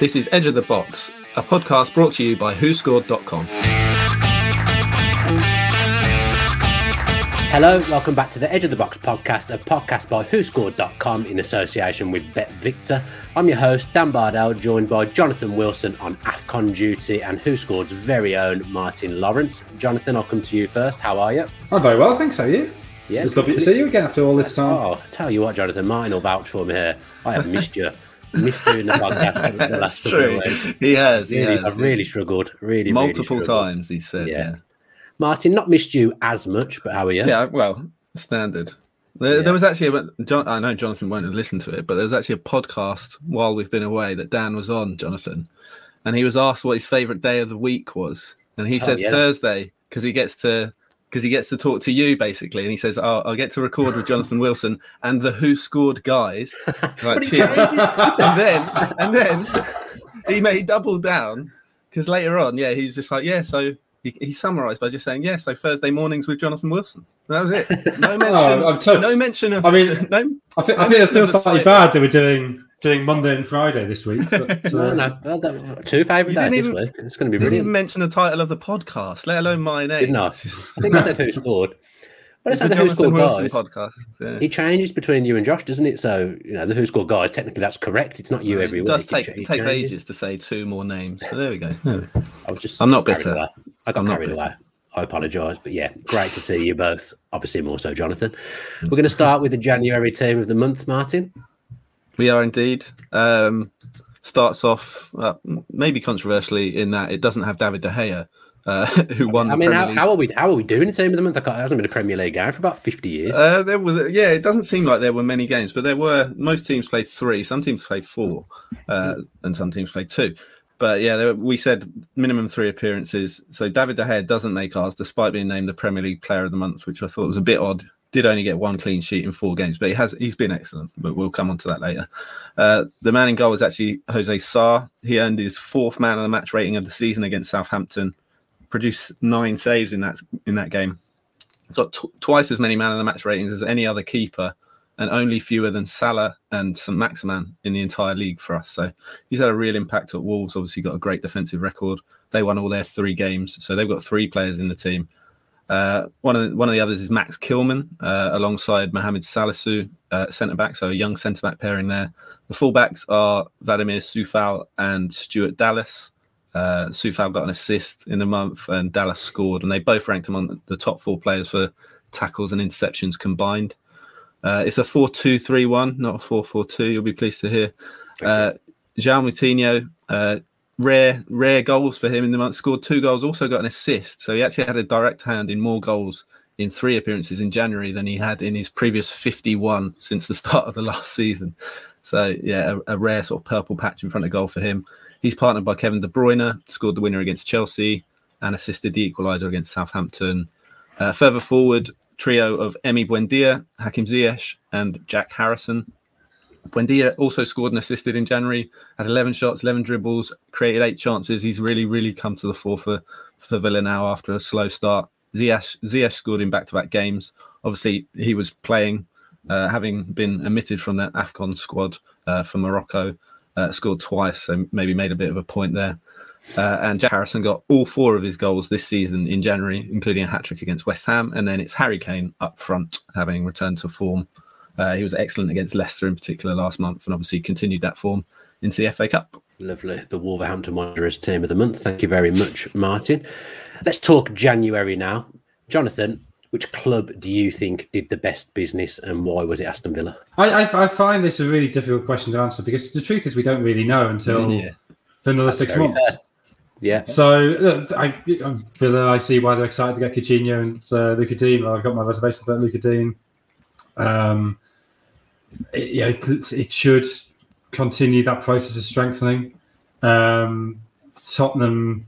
This is Edge of the Box, a podcast brought to you by WhoScored.com. Hello, welcome back to the Edge of the Box podcast, a podcast by WhoScored.com in association with Bet Victor. I'm your host, Dan Bardell, joined by Jonathan Wilson on AFCON duty and WhoScored's very own Martin Lawrence. Jonathan, I'll come to you first. How are you? I'm very well, thanks. How are you? Yeah, It's lovely to see you again after all this time. Oh, tell you what, Jonathan, Martin will vouch for me here. I have missed you. missed doing the podcast the That's true. He has. He Really, has. I've really struggled. Really, Multiple really struggled. times, he said. Yeah. Yeah. Martin, not missed you as much, but how are you? Yeah, well, standard. There, Yeah. there was actually, a, John, I know Jonathan won't have listened to it, but there was actually a podcast while we've been away that Dan was on, Jonathan, and he was asked what his favourite day of the week was, and he Oh, said yeah. Thursday because he gets to because he gets to talk to you basically, and he says, oh, "I'll get to record with Jonathan Wilson and the Who Scored guys." Like, and then and then he made double down because later on, yeah, he's just like, yeah, so. He, he summarised by just saying, "Yeah, so Thursday mornings with Jonathan Wilson." That was it. No oh, mention. Oh, no mention of. I mean- no. I, feel, I it feels slightly bad that we're doing doing Monday and Friday this week. But, uh, no, well, that- two favourite days didn't this week. It's going to be Didn't brilliant. even mention the title of the podcast, let alone my name. Didn't I? I think I said who scored. But it's the like the Who Scored Wilson guys. podcast. Yeah. It changes between you and Josh, doesn't it? So you know the Who Scored guys. Technically, that's correct. It's not you every it week. does It take it it takes changes. ages to say two more names. But there we go. I was just. I'm not carried bitter. away. I got I'm not carried bitter. away. I apologise, but yeah, great to see you both. Obviously, more so, Jonathan. We're going to start with the January team of the month, Martin. We are indeed. Um, starts off uh, maybe controversially in that it doesn't have David De Gea, uh, who won I the mean, how, how are we? How are we doing in team of the month? I It hasn't been a Premier League game for about fifty years. Uh, there was, yeah, it doesn't seem like there were many games, but there were. Most teams played three, some teams played four, uh, and some teams played two. But yeah, there, we said minimum three appearances. So David De Gea doesn't make ours, despite being named the Premier League Player of the Month, which I thought was a bit odd. Did only get one clean sheet in four games, but he has he's been excellent. But we'll come on to that later. Uh, the man in goal was actually Jose Sá. He earned his fourth man of the match rating of the season against Southampton. Produced nine saves in that in that game got t- twice as many man of the match ratings as any other keeper, and only fewer than Salah and St Maximin in the entire league for us. So he's had a real impact at Wolves. Obviously, got a great defensive record. They won all their three games, so they've got three players in the team. Uh, one of the, one of the others is Max Kilman uh, alongside Mohamed Salisu, uh, centre back. So a young centre back pairing there. The fullbacks are Vladimir Coufal and Stuart Dallas. Uh, Coufal got an assist in the month, and Dallas scored, and they both ranked among the top four players for tackles and interceptions combined. Uh, it's a 4 2 3 1, not a 4 4 2. You'll be pleased to hear. Uh, João Moutinho, uh, rare, rare goals for him in the month, scored two goals, also got an assist. So he actually had a direct hand in more goals in three appearances in January than he had in his previous 51 since the start of the last season. So, yeah, a, a rare sort of purple patch in front of goal for him. He's partnered by Kevin De Bruyne, scored the winner against Chelsea and assisted the equaliser against Southampton. Uh, further forward, trio of Emi Buendia, Hakim Ziyech, and Jack Harrison. Buendia also scored and assisted in January, had 11 shots, 11 dribbles, created eight chances. He's really, really come to the fore for, for Villa now after a slow start. Ziyech, Ziyech scored in back-to-back games. Obviously, he was playing, uh, having been omitted from the AFCON squad uh, for Morocco, uh, scored twice, so maybe made a bit of a point there. Uh, and Jack Harrison got all four of his goals this season in January, including a hat trick against West Ham. And then it's Harry Kane up front, having returned to form. Uh, he was excellent against Leicester in particular last month, and obviously continued that form into the FA Cup. Lovely. The Wolverhampton Wanderers team of the month. Thank you very much, Martin. Let's talk January now. Jonathan, which club do you think did the best business and why was it Aston Villa? I, I, I find this a really difficult question to answer because the truth is we don't really know until Yeah. for another six months. fair. Yeah. So look, I, I'm Villa. I see why they're excited to get Coutinho and uh, Lucas Digne. I've got my reservations about Lucas Digne. Um, it, yeah, it, it should continue that process of strengthening. Um, Tottenham,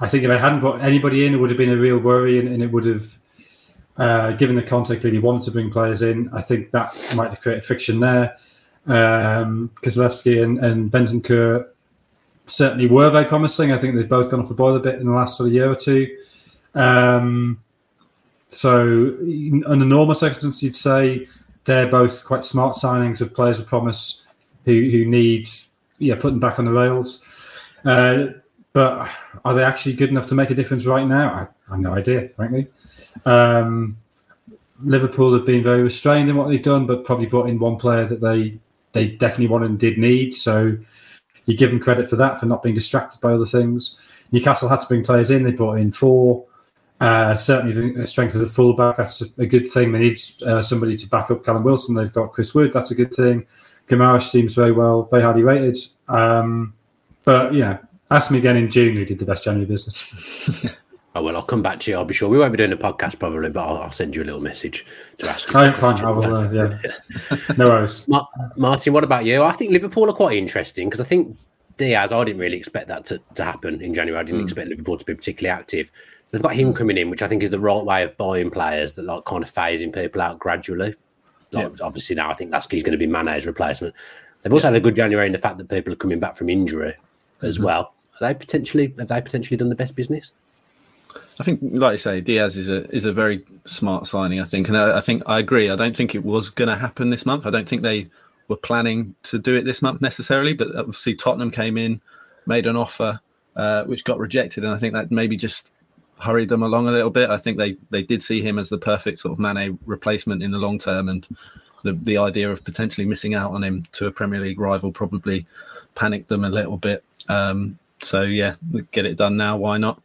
I think if they hadn't put anybody in, it would have been a real worry, and, and it would have, uh, given the context that he wanted to bring players in, I think that might have created friction there. Um, Kulusevski and, and Bentancur certainly were very promising. I think they've both gone off the boil a bit in the last sort of year or two. Um, so, under normal circumstances, you'd say they're both quite smart signings of players of promise who who needs yeah putting back on the rails. Uh, but are they actually good enough to make a difference right now? I, I have no idea, frankly. Um, Liverpool have been very restrained in what they've done, but probably brought in one player that they they definitely wanted and did need. So you give them credit for that for not being distracted by other things. Newcastle had to bring players in; they brought in four. Uh, certainly, the strength of the fullback that's a good thing. They need uh, somebody to back up Callum Wilson. They've got Chris Wood. That's a good thing. Guimaraes seems very well, very highly rated. Um, but yeah, ask me again in June who did the best January business. Oh well, I'll come back to you. I'll be sure we won't be doing a podcast probably, but I'll, I'll send you a little message to ask. I'm fine. I will. Uh, yeah, no worries. Ma- Martin, what about you? I think Liverpool are quite interesting because I think Diaz. I didn't really expect that to, to happen in January. I didn't mm. expect Liverpool to be particularly active. So they've got him coming in, which I think is the right way of buying players that like kind of phasing people out gradually. Like, yeah. Obviously now I think that's he's going to be Mane's replacement. They've also yeah. had a good January in the fact that people are coming back from injury as mm-hmm. well. Are they potentially have they potentially done the best business? I think, like you say, Diaz is a is a very smart signing. I think, and I, I think I agree. I don't think it was going to happen this month. I don't think they were planning to do it this month necessarily. But obviously, Tottenham came in, made an offer, uh, which got rejected, and I think that maybe just hurried them along a little bit. I think they they did see him as the perfect sort of Mane replacement in the long term, and the the idea of potentially missing out on him to a Premier League rival probably panicked them a little bit. Um, so yeah, get it done now. Why not?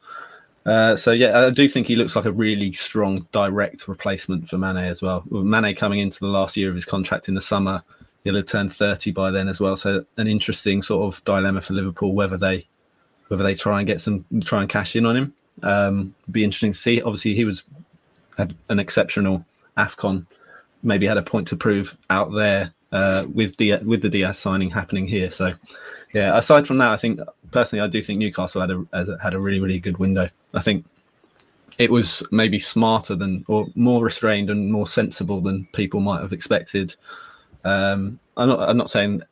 Uh, so yeah, I do think he looks like a really strong direct replacement for Mane as well. With Mane coming into the last year of his contract in the summer, he'll have turned thirty by then as well. So an interesting sort of dilemma for Liverpool whether they whether they try and get some try and cash in on him. Um, be interesting to see. Obviously, he was had an exceptional Afcon. Maybe had a point to prove out there uh, with the with the Diaz signing happening here. So yeah, aside from that, I think personally, I do think Newcastle had a had a really really good window. I think it was maybe smarter than or more restrained and more sensible than people might have expected. Um, I'm not I'm not saying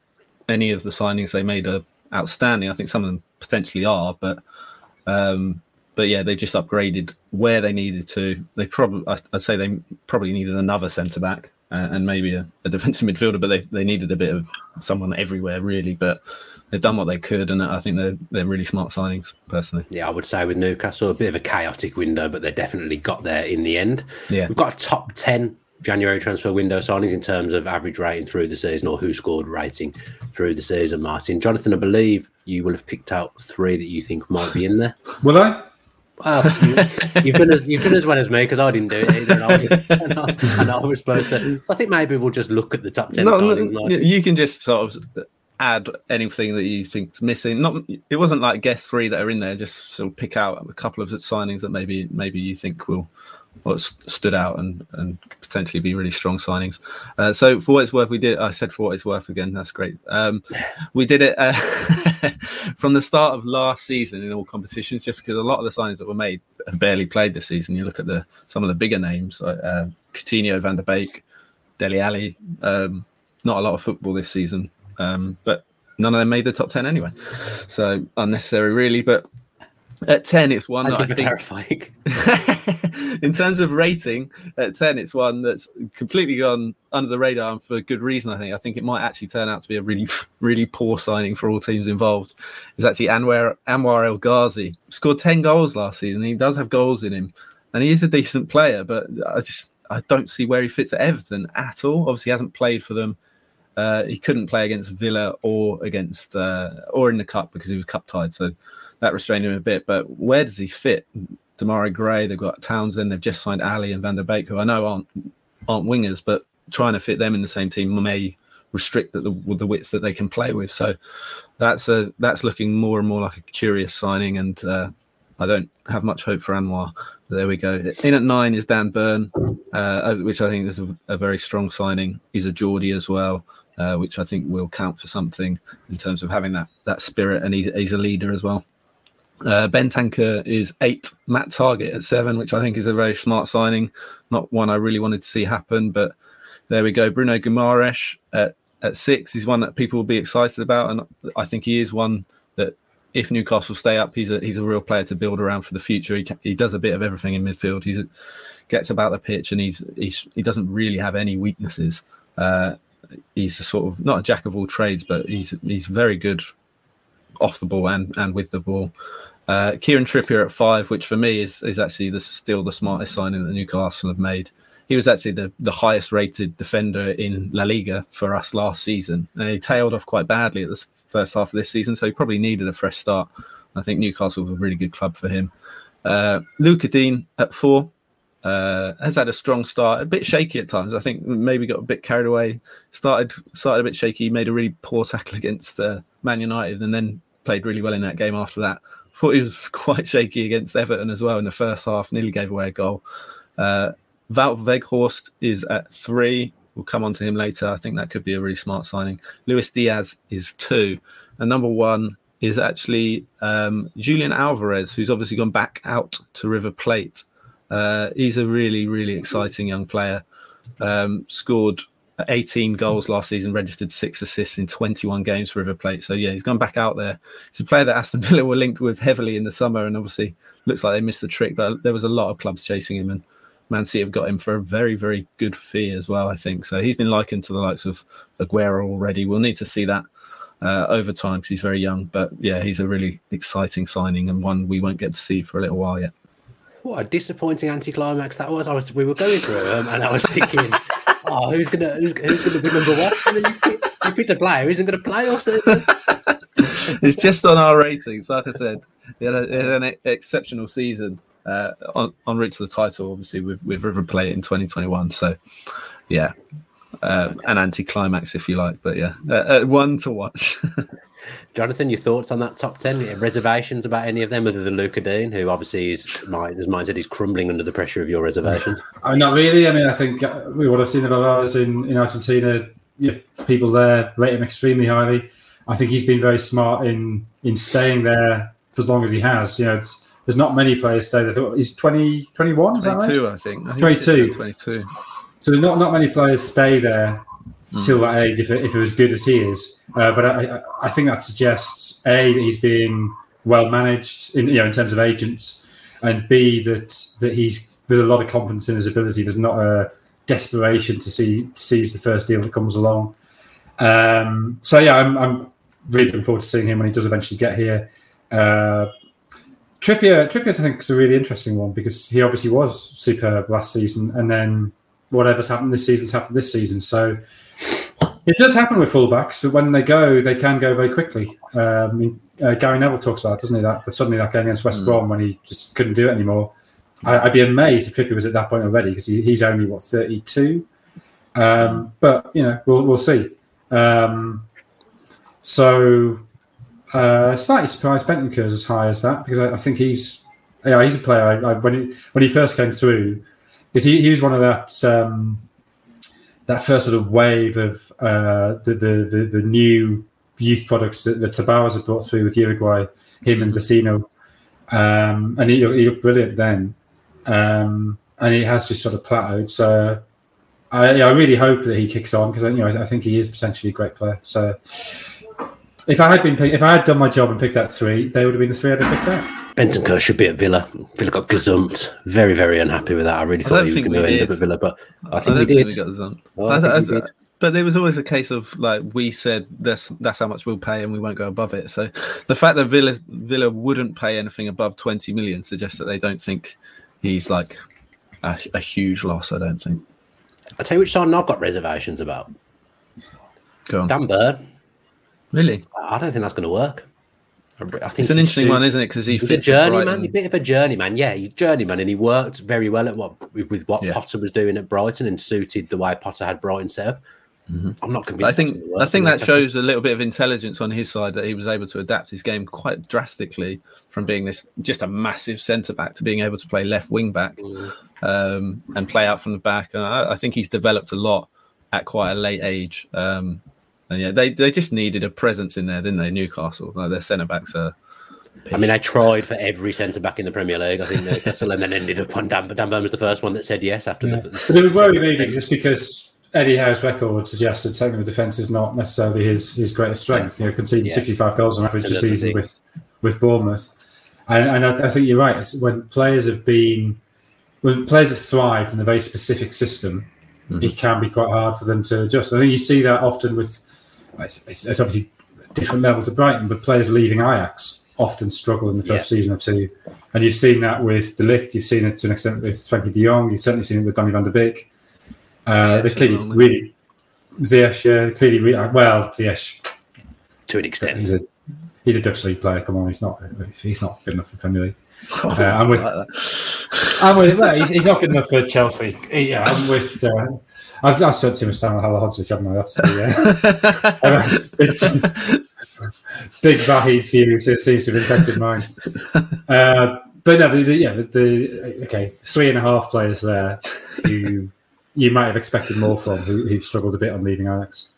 any of the signings they made are outstanding. I think some of them potentially are, but um, but yeah, they just upgraded where they needed to. They probably I'd say they probably needed another centre back uh, and maybe a, a defensive midfielder, but they, they needed a bit of someone everywhere really. But they've done what they could, and I think they're they're really smart signings. Personally, yeah, I would say with Newcastle a bit of a chaotic window, but they definitely got there in the end. Yeah, we've got a top ten January transfer window signings in terms of average rating through the season or who scored rating through the season. Martin, Jonathan, I believe you will have picked out three that you think might be in there. Will I? Well, you, have been as you've been as well as me because I didn't do it either, and I, was, and, I, and I, was supposed to. I think maybe we'll just look at the top ten. No, no, you can just sort of add anything that you think's missing. Not it wasn't like guess three that are in there. Just sort of pick out a couple of signings that maybe maybe you think will what stood out and and potentially be really strong signings. Uh, so for what it's worth, we did. I said for what it's worth again. That's great. Um, we did it uh, from the start of last season in all competitions, just because a lot of the signings that were made barely played this season. You look at the some of the bigger names like uh, Coutinho, Van der Beek, Dele Alli. Um, not a lot of football this season um, but none of them made the top 10 anyway. So unnecessary, really. But at 10, it's one that I think. in terms of rating, at 10, it's one that's completely gone under the radar and for good reason, I think. I think it might actually turn out to be a really, really poor signing for all teams involved. It's actually Anwar, Anwar El Ghazi. Scored 10 goals last season. He does have goals in him. And he is a decent player, but I just I don't see where he fits at Everton at all. Obviously, he hasn't played for them uh, he couldn't play against Villa or against uh, or in the cup because he was cup tied, so that restrained him a bit. But where does he fit? Demarai Gray, they've got Townsend, they've just signed Alli and Van der Beek, who I know aren't aren't wingers, but trying to fit them in the same team may restrict the, the, width that they can play with. So that's a that's looking more and more like a curious signing, and uh, I don't have much hope for Anwar. There we go. In at nine is Dan Burn, uh, which I think is a, a, very strong signing. He's a Geordie as well uh, which I think will count for something in terms of having that that spirit, and he's a leader as well. Uh, Bentancur is eight, Matt Targett at seven, which I think is a very smart signing. Not one I really wanted to see happen, but there we go. Bruno Guimaraes at, at six is one that people will be excited about, and I think he is one that if Newcastle stay up, he's a he's a real player to build around for the future. He, he does a bit of everything in midfield. He gets about the pitch, and he's he's he doesn't really have any weaknesses. Uh, he's a sort of not a jack of all trades, but he's he's very good off the ball and and with the ball. Uh, Kieran Trippier at five, which for me is is actually the, still the smartest signing that Newcastle have made. He was actually the, the highest rated defender in La Liga for us last season. And he tailed off quite badly at the first half of this season, so he probably needed a fresh start. I think Newcastle was a really good club for him. Uh, Lucas Digne at four uh, has had a strong start, a bit shaky at times. I think maybe got a bit carried away. Started started a bit shaky, made a really poor tackle against uh, Man United, and then played really well in that game after that. Thought he was quite shaky against Everton as well in the first half. Nearly gave away a goal. Uh, Wout is at three. We'll come on to him later. I think that could be a really smart signing. Luis Diaz is two, and number one is actually um, Julian Alvarez, who's obviously gone back out to River Plate. Uh, he's a really, really exciting young player. Um, scored 18 goals last season, registered six assists in 21 games for River Plate. So yeah, he's gone back out there. He's a player that Aston Villa were linked with heavily in the summer, and obviously looks like they missed the trick. But there was a lot of clubs chasing him, and Man City have got him for a very, very good fee as well. I think so. He's been likened to the likes of Aguero already. We'll need to see that uh, over time because he's very young. But yeah, he's a really exciting signing and one we won't get to see for a little while yet. What a disappointing anticlimax that was. I was we were going through them and I was thinking, oh, who's gonna who's, who's gonna be number one? And then you pick, you pick a player who isn't gonna play or something. it's just on our ratings. Like I said, he had, a, had an exceptional season uh, on, on route to the title, obviously with with River Plate in 2021. So, yeah, um, an anticlimax if you like, but yeah, uh, uh, one to watch. Jonathan, your thoughts on that top ten? Reservations about any of them, other than Lucas Digne, who obviously is, as mine said, he's crumbling under the pressure of your reservations. Uh, not really. I mean, I think uh, what I've seen of Alvarez in, in Argentina, you know, people there rate him extremely highly. I think he's been very smart in in staying there for as long as he has. You know, there's not many players stay there. He's 20, 21, 22, right? I think. I think 22. 22. So there's not, not many players stay there mm. till that age if, if it was good as he is. Uh, but I, I think that suggests a that he's being well managed in you know in terms of agents, and b that that he's there's a lot of confidence in his ability. There's not a desperation to see to seize the first deal that comes along. Um, so yeah, I'm, I'm really looking forward to seeing him when he does eventually get here. Uh, Trippier, Trippier, I think is a really interesting one because he obviously was superb last season, and then whatever's happened this season's happened this season. So it does happen with fullbacks. that when they go, they can go very quickly. Um, uh, Gary Neville talks about, it, doesn't he? That, suddenly that game against West mm. Brom when he just couldn't do it anymore. I, would be amazed if Trippier was at that point already because he, he's only what thirty two. Um, but you know, we'll we'll see. Um, so uh, slightly surprised Bentancur is as high as that because I, I think he's yeah he's a player. I, I, when he when he first came through, because he, he was one of that um, that first sort of wave of uh, the, the, the the new youth products that the Tebas had brought through with Uruguay, him and Vecino, um, and he, he looked brilliant then, um, and he has just sort of plateaued. So I, I really hope that he kicks on because you know I, I think he is potentially a great player. So if I had been if I had done my job and picked that three, they would have been the three I'd have picked out. Bentancur should be at Villa. Villa got gazumped. Very, very unhappy with that. I really thought I he was going to end up at Villa, but I think I we did. we got gazumped. Oh, I, did. But there was always a case of like we said that's that's how much we'll pay and we won't go above it. So the fact that Villa Villa wouldn't pay anything above twenty million suggests that they don't think he's like a, a huge loss. I don't think. I tell you which sign I've got reservations about. Go on. Dan Burn. Really? I don't think that's going to work. I think it's an interesting one, isn't it? Because he he's a journeyman, a bit of a journeyman. Yeah, he's a journeyman, and he worked very well at what with what yeah. Potter was doing at Brighton and suited the way Potter had Brighton set up. Mm-hmm. I'm not convinced. I think I think that shows a little bit of intelligence on his side that he was able to adapt his game quite drastically from being this just a massive centre back to being able to play left wing back mm. um, and play out from the back. And I, I, think he's developed a lot at quite a late age. Um, and yeah, they, they just needed a presence in there, didn't they? Newcastle, like their centre backs are. I mean, they tried for every centre back in the Premier League. I think Newcastle, and then ended up on Dan. But Dan Burn was the first one that said yes after yeah. the. But it would worry me just because Eddie Howe's record suggested taking the defence is not necessarily his his greatest strength. You know, conceding yeah. 65 goals on average a season with with Bournemouth, and, and I, I, think you're right. It's when players have been when players have thrived in a very specific system, mm-hmm. it can be quite hard for them to adjust. I think you see that often with it's, it's obviously different level to Brighton, but players leaving Ajax often struggle in the first yeah. season or two. And you've seen that with De Ligt, you've seen it to an extent with Frenkie de Jong, you've certainly seen it with Donny van der Beek. Uh, they clearly really, Ziyech, yeah, clearly, re- well, Ziyech. To an extent. He's a, he's a Dutch league player, come on, he's not he's not good enough for Premier League. Uh, I'm with, I'm with, well, he's, he's, not good enough for Chelsea. Yeah, I'm with, uh, I've, I've him with Samuel Halilhodžić, haven't I? That's the, uh, big Vahdy's view seems to have infected mine. Uh, but no, the, yeah, the, the, okay, three and a half players there who you might have expected more from, who, who've struggled a bit on leaving Ajax.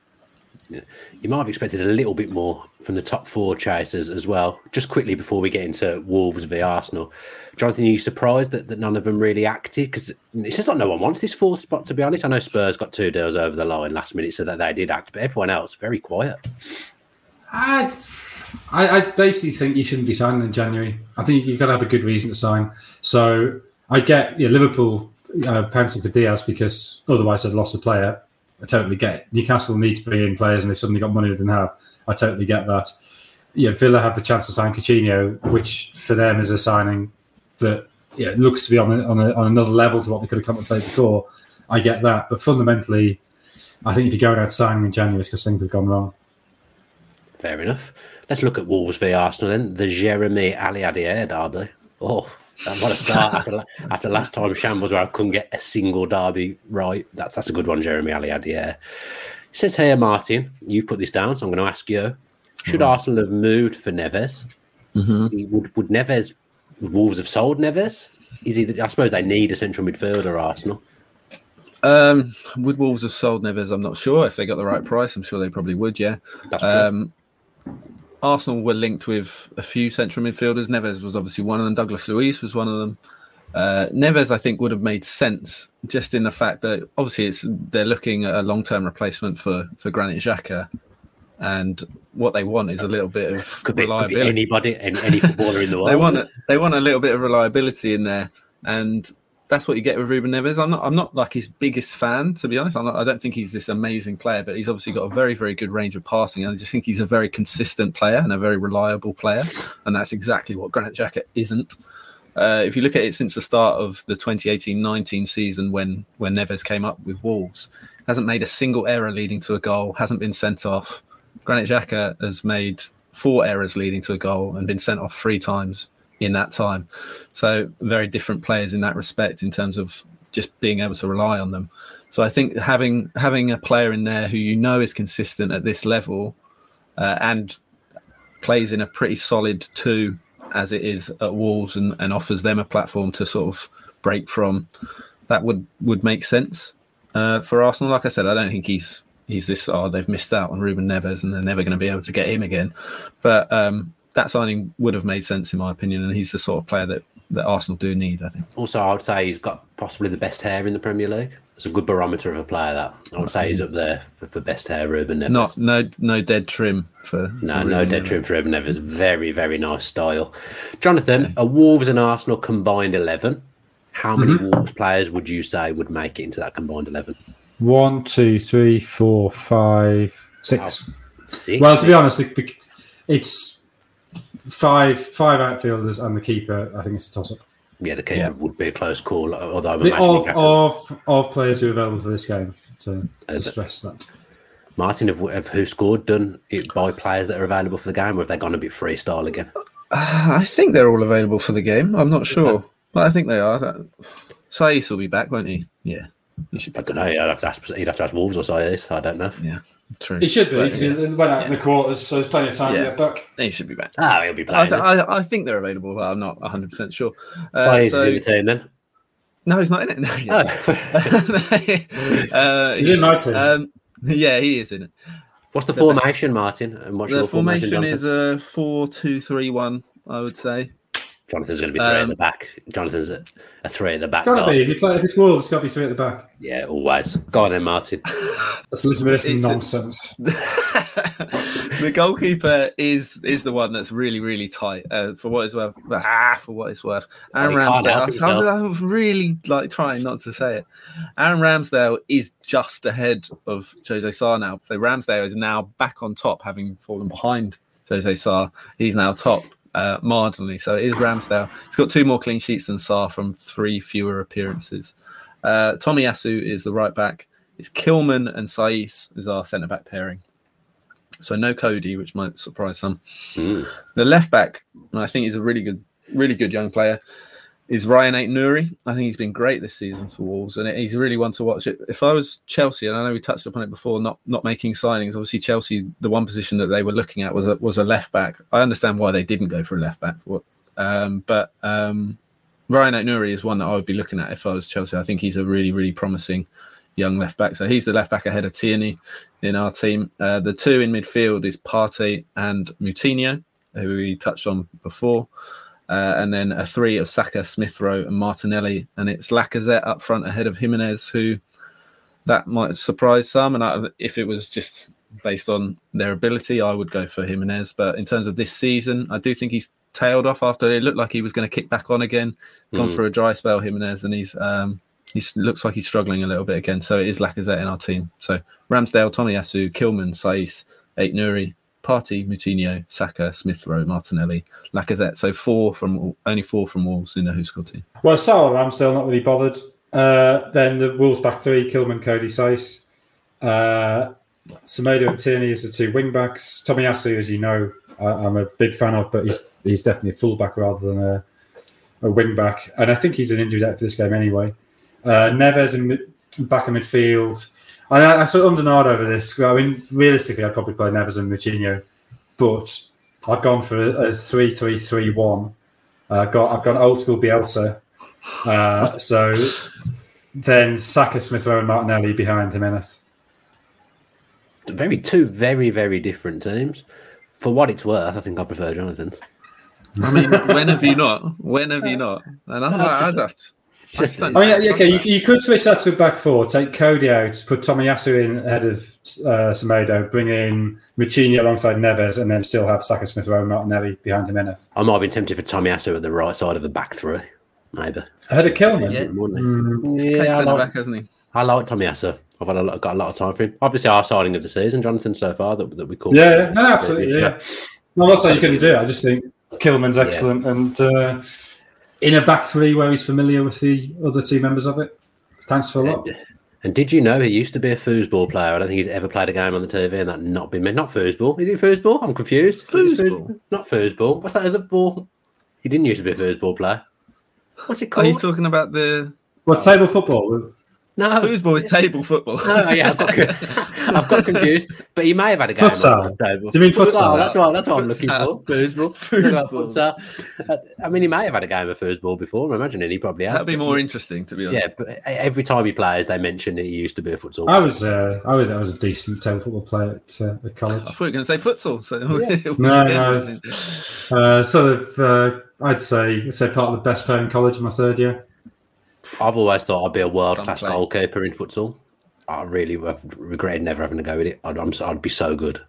You might have expected a little bit more from the top four chasers as well. Just quickly before we get into Wolves v Arsenal, Jonathan, are you surprised that, that none of them really acted? Because it's just like no one wants this fourth spot, to be honest. I know Spurs got two deals over the line last minute so that they did act, but everyone else very quiet. I, I, basically think you shouldn't be signing in January. I think you've got to have a good reason to sign. So I get yeah, Liverpool uh, pouncing for Diaz because otherwise they'd lost a player. I totally get it. Newcastle need to bring in players and they've suddenly got money they didn't have. I totally get that. Yeah, Villa have the chance to sign Coutinho, which for them is a signing that yeah looks to be on a, on, a, on another level to what they could have contemplated before. I get that, but fundamentally, I think if you're going out signing in January, it's because things have gone wrong. Fair enough. Let's look at Wolves v Arsenal then. The Jérémie Aliadière derby. Oh, what a start after, after last time Shambles where I couldn't get a single derby right. That's that's a good one, Jérémie Aliadière. It says here, Martin, you put this down, so I'm going to ask you: Should Arsenal have moved for Neves? Mm-hmm. Would would Neves? Would Wolves have sold Neves? Is he? I suppose they need a central midfielder, Arsenal. Um, would Wolves have sold Neves? I'm not sure. If they got the right price, I'm sure they probably would. Yeah. That's true. Um, Arsenal were linked with a few central midfielders. Neves was obviously one of them. Douglas Luiz was one of them. Uh, Neves, I think, would have made sense just in the fact that obviously it's they're looking at a long-term replacement for for Granit Xhaka, and what they want is a little bit of could be, reliability. Could be anybody, any, any footballer in the world. they want a, they want a little bit of reliability in there, and that's what you get with Ruben Neves. I'm not I'm not like his biggest fan to be honest. Not, i don't think he's this amazing player, but he's obviously got a very very good range of passing, and I just think he's a very consistent player and a very reliable player, and that's exactly what Granit Xhaka isn't. Uh, if you look at it since the start of the 2018-19 season, when when Neves came up with Wolves, hasn't made a single error leading to a goal, hasn't been sent off. Granit Xhaka has made four errors leading to a goal and been sent off three times in that time. So very different players in that respect in terms of just being able to rely on them. So I think having having a player in there who you know is consistent at this level uh, and plays in a pretty solid two as it is at Wolves and, and offers them a platform to sort of break from, that would would make sense uh, for Arsenal. Like I said, I don't think he's he's this. Oh, they've missed out on Ruben Neves and they're never going to be able to get him again. But um, that signing would have made sense in my opinion, and he's the sort of player that, that Arsenal do need. I think. Also, I would say he's got possibly the best hair in the Premier League. It's a good barometer of a player. That I would say he's up there for, for best hair. Ruben Neves. Not no no dead trim for. No for no dead Neves. trim for Ruben Neves. Very very nice style. Jonathan, okay. a Wolves and Arsenal combined eleven. How many mm-hmm. Wolves players would you say would make it into that combined eleven? One, two, three, four, five, six. Oh, six. Well, to be honest, it's five five outfielders and the keeper. I think it's a toss up. Yeah, the keeper yeah. would be a close call. Although the, of, of of players who are available for this game to, to uh, stress that. Martin, have, have WhoScored done it by players that are available for the game, or have they gone a bit freestyle again? Uh, I think they're all available for the game. I'm not sure, but I think they are. Saiss will be back, won't he? Yeah. He should I don't know. I'd have to ask, he'd have to ask Wolves or Saiss. I don't know. Yeah, true. He should be because yeah. he went out in the quarters, so there's plenty of time yeah. to get back. He should be back. Ah, he'll be back. I, I, I, think they're available, but I'm not 100 percent sure. Uh, Saiss so, is in the team then. No, he's not in it. No, oh. uh, he's in my team. Um, yeah, he is in it. What's the, the formation, best. Martin? And what's the formation, formation is a four-two-three-one. I would say. Jonathan's going to be three at Um, the back. Jonathan's a, a three at the back. It's got to be. If, you play, if it's Wolves, it's got to be three at the back. Yeah, always. Go on then, Martin. Let's listen to this It's- nonsense. the goalkeeper is is the one that's really really tight uh, for what it's worth. Ah, for what it's worth. Aaron you Ramsdale. I'm. I was really like trying not to say it. Aaron Ramsdale is just ahead of Jose Sá now. So Ramsdale is now back on top, having fallen behind Jose Sá. He's now top. Uh, marginally, so it is Ramsdale. He's got two more clean sheets than Sá from three fewer appearances. Uh, Tomiyasu is the right back. It's Kilman and Saiss is our centre back pairing. So no Coady, which might surprise some. Mm. The left back, I think is a really good, really good young player, is Rayan Aït-Nouri. I think he's been great this season for Wolves, and he's really one to watch. If I was Chelsea, and I know we touched upon it before, not not making signings. Obviously, Chelsea, the one position that they were looking at was a, was a left back. I understand why they didn't go for a left back, um, but um, Rayan Aït-Nouri is one that I would be looking at if I was Chelsea. I think he's a really, really promising young left back. So he's the left back ahead of Tierney in our team. Uh, the two in midfield is Partey and Moutinho, who we touched on before. Uh, and then a three of Saka, Smith Rowe, and Martinelli. And it's Lacazette up front ahead of Jimenez, who that might surprise some. And I, if it was just based on their ability, I would go for Jimenez. But in terms of this season, I do think he's tailed off after it looked like he was going to kick back on again. Gone Mm. for a dry spell, Jimenez, and he's um, he looks like he's struggling a little bit again. So it is Lacazette in our team. So Ramsdale, Tomiyasu, Kilman, Saiss, Eight Nuri, Partey, Moutinho, Saka, Smith Rowe, Martinelli, Lacazette. So four from only four from Wolves in the WhoScored team. Well, Salah, I'm still not really bothered. Uh, then the Wolves back three: Kilman, Coady, Saiss. Uh, and Tierney is the two wing backs. Tomiyasu, as you know, I, I'm a big fan of, but he's he's definitely a fullback rather than a, a wing back. And I think he's an injury depth for this game anyway. Uh, Neves in back in midfield. I, I sort of undernard over this. I mean, realistically, I'd probably play Neves and Moutinho, but I've gone for a, a three-three-three-one. Uh, got I've gone old school Bielsa. Uh, so then Saka, Smith Rowe, and Martinelli behind Jimenez. Very two very very different teams. For what it's worth, I think I prefer Jonathan's. I mean, when have you not? When have you not? And I'm No, like, I it's just, just- I I mean, yeah, okay, you, you could switch that to a back four, take Coady out, put Tomiyasu in ahead of uh, Semedo, bring in Moutinho alongside Neves, and then still have Saka, Smith Rowe, and Martinelli behind Jimenez. I might have been tempted for Tomiyasu at the right side of the back three, maybe. Ahead of Kilman. Yeah. Wouldn't he? Mm, played Yeah, I like, back, hasn't he? I like Tomiyasu. I've had a lot, got a lot of time for him. Obviously, our signing of the season, Jonathan, so far that, that we called. yeah, yeah, no, absolutely. Yeah. No, I'm not saying you couldn't do it. I just think Kilman's excellent, and uh, in a back three where he's familiar with the other two members of it. Thanks for a lot. And, and did you know he used to be a foosball player? I don't think he's ever played a game on the TV and that not been not foosball. Is it foosball? I'm confused. Is it Foosball? Not foosball. What's that other ball? He didn't used to be a foosball player. What's it called? Are you talking about the What table football? No, foosball is table football? no, yeah, I've got, con- I've got confused. But he may have had a game Futsal. on the table. Do you mean futsal? That's what that's what I'm looking for. Futsal. Foosball. Foosball. Futsal. Uh, I mean, he may have had a game of foosball before. I'm imagining he probably has. That'd be more interesting, to be honest. Yeah, but every time he plays, they mention that he used to be a futsal. I was, uh, I was, I was a decent table football player at, uh, at college. I thought you were going to say futsal. So No, again, no. Uh, sort of, uh, I'd say, I'd say part of the best player in college in my third year. I've always thought I'd be a world class goalkeeper in futsal. I really have regretted never having to go with it. I'd, I'm, I'd be so good.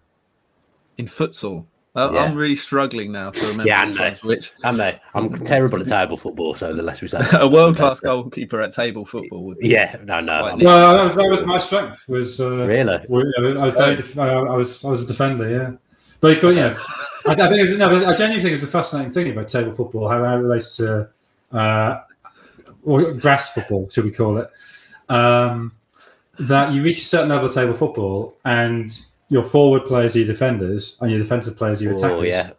in futsal. I, Yeah. I'm really struggling now to remember Yeah, I which one's which. And they, I'm terrible at table football, so the less we say. A world class goalkeeper at table football would be. Yeah, no, no. Quite I'm- Well, that was, that was my strength. Was uh, Really? we- I was very, def- I I was, I was a defender. Yeah, but you know, I, I think it's, no, I genuinely think it's a fascinating thing about table football, how it relates to uh, or grass football, should we call it? Um, that you reach a certain level of table football, and your forward players are your defenders, and your defensive players are your attackers. Oh, yeah.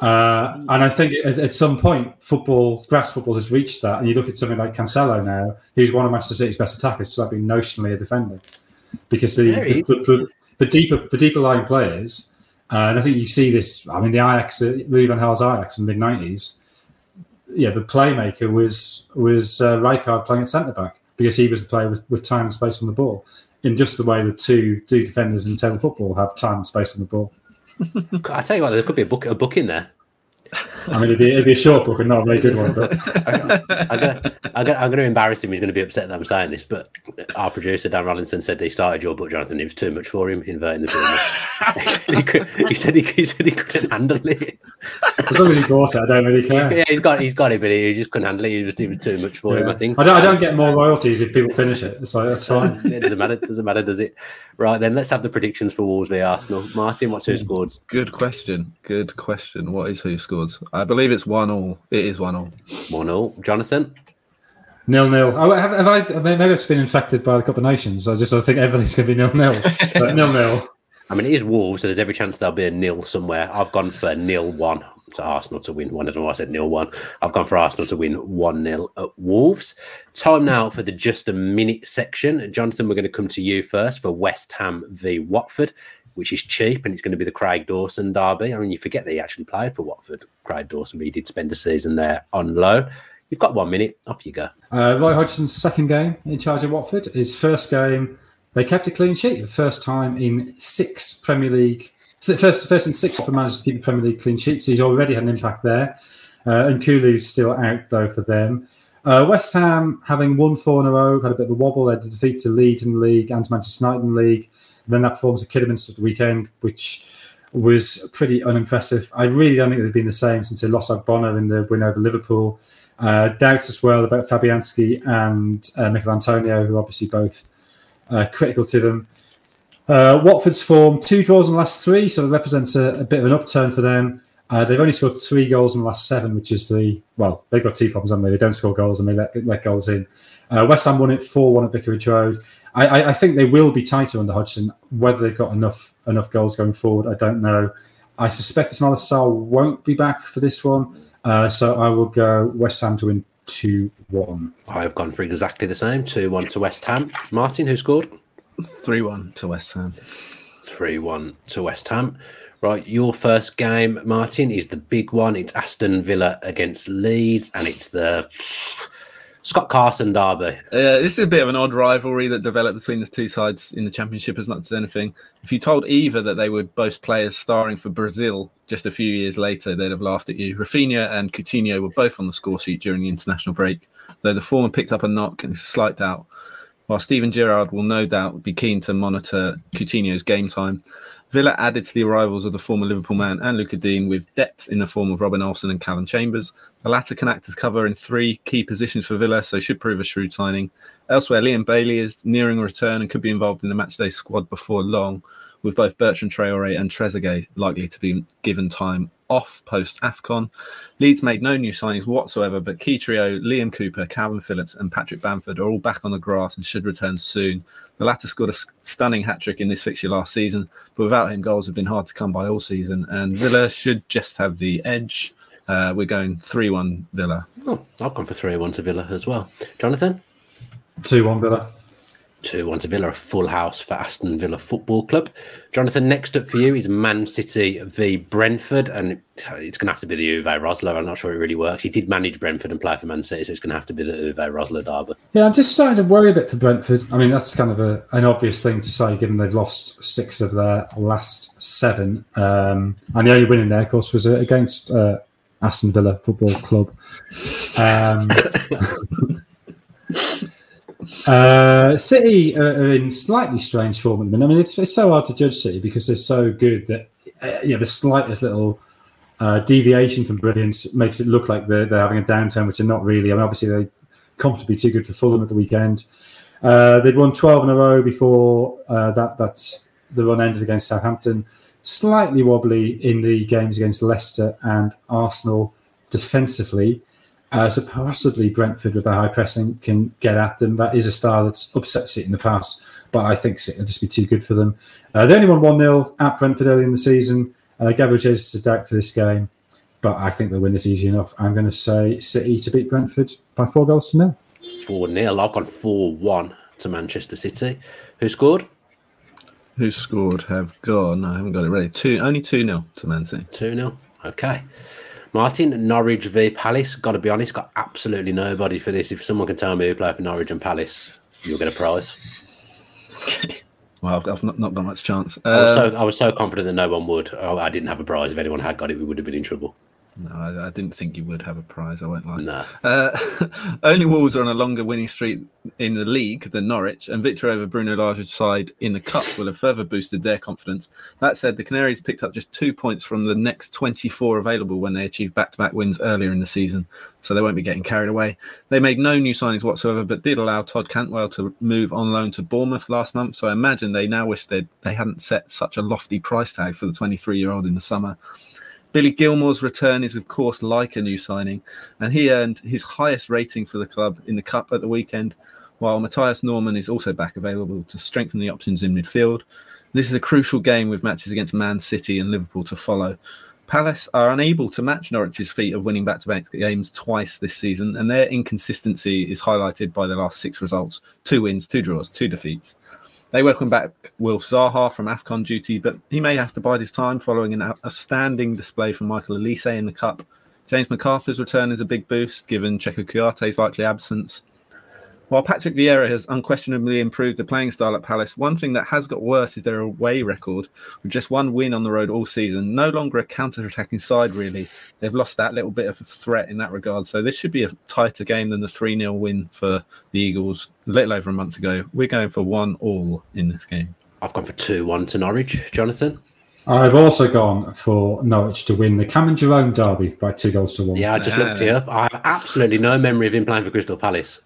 Uh, and I think at, at some point, football, grass football has reached that. And you look at something like Cancelo now, who's one of Manchester City's best attackers, so being notionally a defender, because the Very. the, the, the deeper the deeper lying players, uh, and I think you see this. I mean, the Ajax, Louis van Gaal's Ajax in the mid nineties. Yeah, the playmaker was was uh, Rijkaard playing at centre back because he was the player with, with time and space on the ball. In just the way the two two defenders in table football have time and space on the ball. I tell you what, there could be a book, a book in there. I mean, it'd be, it'd be a short book and not a very good one. But I'm gonna, I'm, gonna, I'm gonna embarrass him. He's going to be upset that I'm saying this, but our producer Dan Rollinson said they started your book, Jonathan. It was too much for him inverting the film. he, could, he said he, he said he couldn't handle it. as long as he bought it, I don't really care. Yeah, he's got he's got it, but he just couldn't handle it. It was, it was too much for him. I think. I don't. I don't um, get more royalties if people finish it. So that's fine. it doesn't matter. Doesn't matter, does it? Right then, let's have the predictions for Wolves v Arsenal. Martin, what's who hmm. scored? Good question. Good question. What is who scored? I believe it's one all. It is one all. One all. Jonathan. Nil nil. Oh, have, have I? Maybe I've been infected by the Cup of Nations. I just I think everything's going to be nil nil. But nil nil. I mean, it is Wolves, so there's every chance there'll be a nil somewhere. I've gone for nil one to Arsenal to win one. Know why I said nil one. I've gone for Arsenal to win one nil at Wolves. Time now for the just a minute section. Jonathan, we're going to come to you first for West Ham v Watford, which is cheap and it's going to be the Craig Dawson derby. I mean, you forget that he actually played for Watford, Craig Dawson, but he did spend a season there on loan. You've got one minute. Off you go. Uh, Roy Hodgson's second game in charge of Watford. His first game, they kept a clean sheet. The first time in six Premier League, first first in six for managers to keep a Premier League clean sheets. So he's already had an impact there. Uh, and Kulu's still out though for them. Uh, West Ham having won four in a row, had a bit of a wobble. They had a defeat to Leeds in the league and to Manchester United in the league. And then that performance at Kidderminster at the weekend, which was pretty unimpressive. I really don't think they've been the same since they lost Ogbonna in the win over Liverpool. Uh, doubts as well about Fabianski and uh, Michael Antonio, who are obviously both uh, critical to them. Uh, Watford's form, two draws in the last three, so it represents a, a bit of an upturn for them. Uh, they've only scored three goals in the last seven, which is the well, they've got two problems, haven't they? They don't score goals and they let, let goals in. Uh, West Ham won it four one at Vicarage Road. I, I, I, think they will be tighter under Hodgson. Whether they've got enough enough goals going forward, I don't know. I suspect Ismaila Sarr won't be back for this one, uh, so I will go West Ham to win two one. I've gone for exactly the same two one to West Ham. Martin, who scored? 3 1 to West Ham. 3 1 to West Ham. Right, your first game, Martin, is the big one. It's Aston Villa against Leeds, and it's the Scott Carson derby. Uh, this is a bit of an odd rivalry that developed between the two sides in the Championship as much as anything. If you told either that they would boast players starring for Brazil just a few years later, they'd have laughed at you. Rafinha and Coutinho were both on the score sheet during the international break, though the former picked up a knock and slight doubt while Steven Gerrard will no doubt be keen to monitor Coutinho's game time, Villa added to the arrivals of the former Liverpool man and Lucas Digne with depth in the form of Robin Olsen and Callum Chambers. The latter can act as cover in three key positions for Villa, so should prove a shrewd signing. Elsewhere, Liam Bailey is nearing a return and could be involved in the matchday squad before long, with both Bertrand Traore and Trezeguet likely to be given time off post AFCON. Leeds made no new signings whatsoever, but key trio Liam Cooper, Kalvin Phillips, and Patrick Bamford are all back on the grass and should return soon. The latter scored a stunning hat trick in this fixture last season, but without him, goals have been hard to come by all season, and Villa should just have the edge. Uh, we're going 3 1 Villa. Oh, I've gone for 3 1 to Villa as well. Jonathan? 2 1 Villa. 2 1 to Villa, a full house for Aston Villa Football Club. Jonathan, next up for you is Man City v Brentford, and it's going to have to be the Uwe Rosler. I'm not sure it really works. He did manage Brentford and play for Man City, so it's going to have to be the Uwe Rosler derby. Yeah, I'm just starting to worry a bit for Brentford. I mean, that's kind of a, an obvious thing to say, given they've lost six of their last seven. Um, and the only win in there, of course, was uh, against uh, Aston Villa Football Club. Um, Uh, City are, in slightly strange form at the minute. I mean, it's, it's so hard to judge City because they're so good that uh, know the slightest little uh, deviation from brilliance makes it look like they're, they're having a downturn, which they're not really. I mean, obviously they comfortably too good for Fulham at the weekend. Uh, they'd won 12 in a row before uh, that. That's the run ended against Southampton. Slightly wobbly in the games against Leicester and Arsenal defensively. Uh, so possibly Brentford with their high pressing can get at them. That is a style that's upset City in the past, but I think City will just be too good for them. Uh, they only won 1 0 at Brentford early in the season. Uh, Gabriel Jesus is a doubt for this game, but I think they'll win this easy enough. I'm going to say City to beat Brentford by four goals to nil. 4 0. I've gone 4 1 to Manchester City. Who scored? Who scored? Have gone. I haven't got it ready. Two, only 2 0 to Man City. 2 0. Okay. Martin, Norwich v Palace. Got to be honest, got absolutely nobody for this. If someone can tell me who played for Norwich and Palace, you'll get a prize. Well, I've not, not got much chance. Uh, I, was so, I was so confident that no one would. Oh, I didn't have a prize. If anyone had got it, we would have been in trouble. No, I, I, didn't think you would have a prize. I won't lie. No. Uh, only Wolves are on a longer winning streak in the league than Norwich, and victory over Bruno Lage's side in the Cup will have further boosted their confidence. That said, the Canaries picked up just two points from the next 24 available when they achieved back to back wins earlier in the season, so they won't be getting carried away. They made no new signings whatsoever, but did allow Todd Cantwell to move on loan to Bournemouth last month, so I imagine they now wish they they hadn't set such a lofty price tag for the 23 year old in the summer. Billy Gilmour's return is, of course, like a new signing, and he earned his highest rating for the club in the Cup at the weekend, while Mathias Normann is also back available to strengthen the options in midfield. This is a crucial game with matches against Man City and Liverpool to follow. Palace are unable to match Norwich's feat of winning back to back games twice this season, and their inconsistency is highlighted by the last six results two wins, two draws, two defeats. They welcome back Wilf Zaha from AFCON duty, but he may have to bide his time following an outstanding display from Michael Olise in the Cup. James McArthur's return is a big boost given Cheikhou Kouyate's likely absence. While Patrick Vieira has unquestionably improved the playing style at Palace, one thing that has got worse is their away record. With just one win on the road all season, no longer a counter-attacking side, really. They've lost that little bit of a threat in that regard. So this should be a tighter game than the 3 0 win for the Eagles a little over a month ago. We're going for one all in this game. I've gone for 2 1 to Norwich. Jonathan? I've also gone for Norwich to win the Cameron Jerome derby by two goals to one. Yeah, I just looked it up. I have absolutely no memory of him playing for Crystal Palace.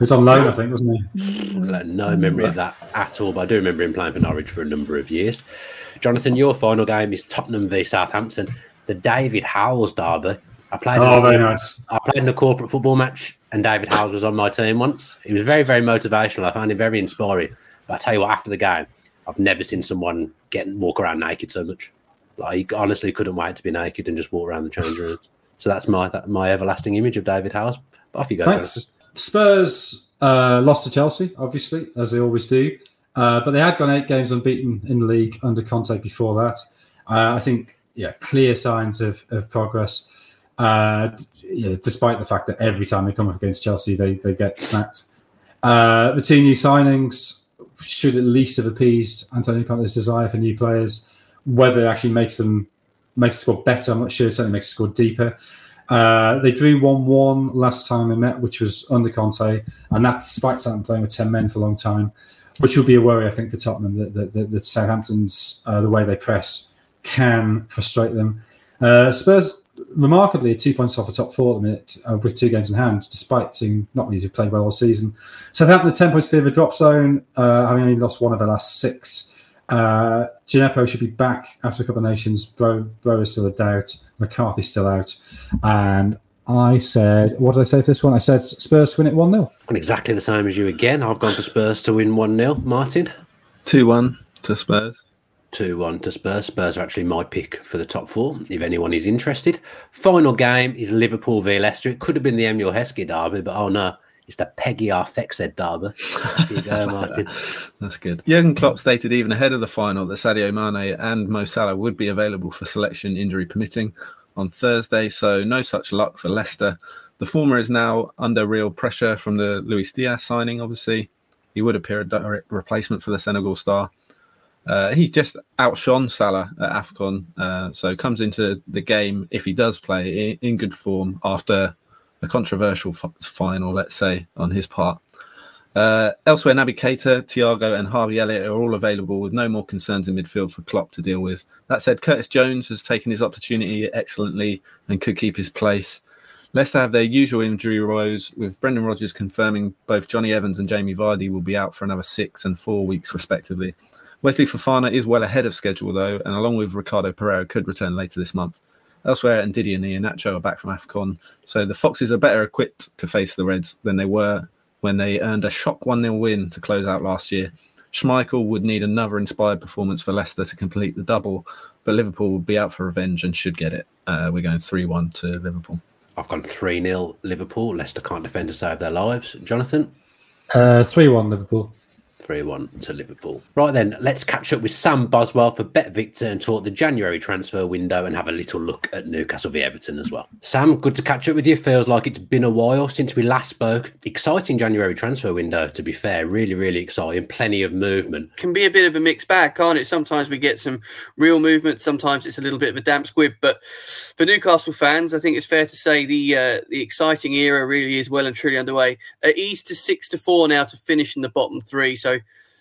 Was on loan, I think, wasn't he? No memory of that at all, but I do remember him playing for Norwich for a number of years. Jonathan, your final game is Tottenham v Southampton, the David Howells derby. I played. Oh, very nice. I played in a corporate football match, and David Howells was on my team once. He was very, very motivational. I found him very inspiring. But I tell you what, after the game, I've never seen someone get walk around naked so much. Like, he honestly couldn't wait to be naked and just walk around the change rooms. So that's my that, my everlasting image of David Howells. But off you go, Thanks. Jonathan. Spurs uh, lost to Chelsea, obviously, as they always do. Uh, but they had gone eight games unbeaten in the league under Conte before that. Uh, I think, yeah, clear signs of, of progress. Uh, yeah, despite the fact that every time they come up against Chelsea, they, they get snapped. Uh, the two new signings should at least have appeased Antonio Conte's desire for new players. Whether it actually makes them makes the squad better, I'm not sure. It certainly makes the squad deeper. Uh, they drew 1 1 last time they met, which was under Conte, and that's despite Southampton playing with 10 men for a long time, which will be a worry, I think, for Tottenham that, that, that, that Southampton's, uh, the way they press, can frustrate them. Uh, Spurs, remarkably, two points off the top four at the minute uh, with two games in hand, despite seeing not really have played well all season. Southampton, 10 points clear of a drop zone, uh, having only lost one of their last six. Uh, Djenepo should be back after a couple of nations. Bro, Bro is still a doubt. McCarthy's still out. And I said, what did I say for this one? I said Spurs to win it 1 0. I'm exactly the same as you again. I've gone for Spurs to win 1 0. Martin? 2 1 to Spurs. 2 1 to Spurs. Spurs are actually my pick for the top four, if anyone is interested. Final game is Liverpool v Leicester. It could have been the Emil Heskey derby, but oh no, it's the Peggy Arthexed derby. Go, Martin. That's good. Jurgen Klopp stated even ahead of the final that Sadio Mane and Mo Salah would be available for selection, injury permitting, on Thursday. So no such luck for Leicester. The former is now under real pressure from the Luis Diaz signing. Obviously, he would appear a direct replacement for the Senegal star. Uh, he's just outshone Salah at AFCON, uh, so comes into the game if he does play in, in good form after a controversial f- final, let's say, on his part. Uh, elsewhere, Naby Keita, Thiago, and Harvey Elliott are all available with no more concerns in midfield for Klopp to deal with. That said, Curtis Jones has taken his opportunity excellently and could keep his place. Leicester have their usual injury woes, with Brendan Rodgers confirming both Jonny Evans and Jamie Vardy will be out for another six and four weeks, respectively. Wesley Fofana is well ahead of schedule, though, and along with Ricardo Pereira, could return later this month. Elsewhere, Ndidi and Iheanacho are back from AFCON, so the Foxes are better equipped to face the Reds than they were when they earned a shock 1 0 win to close out last year. Schmeichel would need another inspired performance for Leicester to complete the double, but Liverpool will be out for revenge and should get it. Uh, we're going 3 1 to Liverpool. I've gone 3 0 Liverpool. Leicester can't defend to save their lives. Jonathan? Uh, 3 1 Liverpool. 3 1 to Liverpool. Right then, let's catch up with Sam Boswell for Bet Victor and talk the January transfer window and have a little look at Newcastle v Everton as well. Sam, good to catch up with you. Feels like it's been a while since we last spoke. Exciting January transfer window, to be fair. Really, really exciting. Plenty of movement. Can be a bit of a mixed bag, can't it? Sometimes we get some real movement, sometimes it's a little bit of a damp squib. But for Newcastle fans, I think it's fair to say the uh, the exciting era really is well and truly underway. At ease to six to four now to finish in the bottom three. So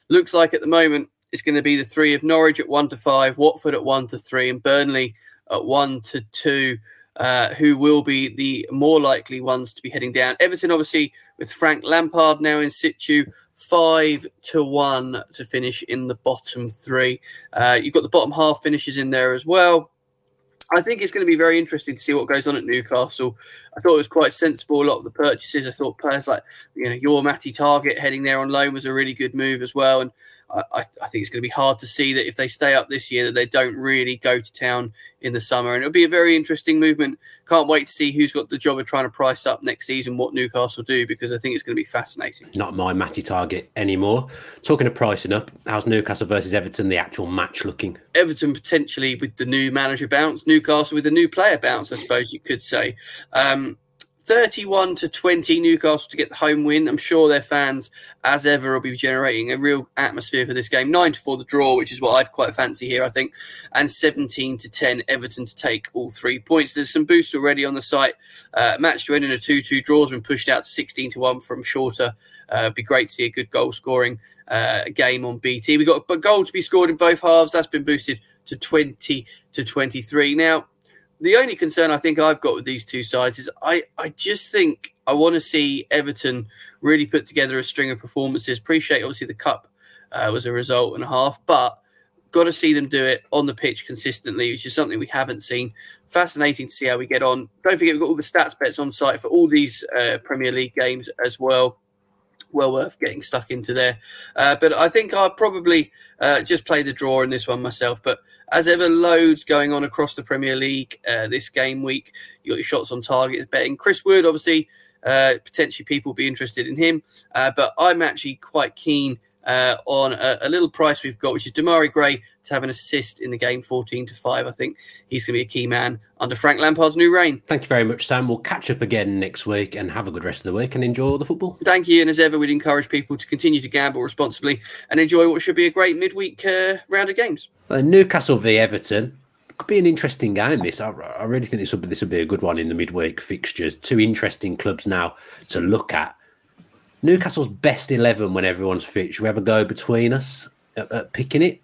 looks like at the moment it's going to be the three of Norwich at one to five, Watford at one to three, and Burnley at one to two. Uh, who will be the more likely ones to be heading down? Everton, obviously, with Frank Lampard now in situ, five to one to finish in the bottom three. Uh, you've got the bottom half finishes in there as well. I think it's going to be very interesting to see what goes on at Newcastle. I thought it was quite sensible. A lot of the purchases. I thought players like you know your Matty Targett heading there on loan was a really good move as well. And I, I, think it's going to be hard to see that if they stay up this year that they don't really go to town in the summer. And it'll be a very interesting movement. Can't wait to see who's got the job of trying to price up next season what Newcastle do because I think it's going to be fascinating. Not my Matty Targett anymore. Talking of pricing up, how's Newcastle versus Everton the actual match looking? Everton potentially with the new manager bounce, Newcastle with the new player bounce, I suppose you could say. Um, 31 to 20 Newcastle to get the home win. I'm sure their fans, as ever, will be generating a real atmosphere for this game. 9 to 4 the draw, which is what I'd quite fancy here, I think. And 17 to 10 Everton to take all three points. There's some boosts already on the site. Uh, match to end in a 2 2 draw has been pushed out to 16 to 1 from shorter. Uh, be great to see a good goal scoring uh, game on BT. We've got a goal to be scored in both halves. That's been boosted to 20 to 23. Now, the only concern I think I've got with these two sides is I, I just think I want to see Everton really put together a string of performances. Appreciate obviously the cup uh, was a result and a half, but got to see them do it on the pitch consistently, which is something we haven't seen. Fascinating to see how we get on. Don't forget we've got all the stats bets on site for all these uh, Premier League games as well well worth getting stuck into there. Uh, but I think I'll probably uh, just play the draw in this one myself. But as ever, loads going on across the Premier League uh, this game week. You got your shots on target betting. Chris Wood, obviously, uh, potentially people be interested in him. Uh, but I'm actually quite keen uh, on a, a, little price we've got, which is Demarai Gray to have an assist in the game, 14 to 5. I think he's going to be a key man under Frank Lampard's new reign. Thank you very much, Sam. We'll catch up again next week and have a good rest of the week and enjoy the football. Thank you. And as ever, we'd encourage people to continue to gamble responsibly and enjoy what should be a great midweek uh, round of games. Uh, Newcastle v Everton could be an interesting game. This, I, I really think this would be this will be a good one in the midweek fixtures. Two interesting clubs now to look at. Newcastle's best 11 when everyone's fit. Should we have a go between us at, at picking it?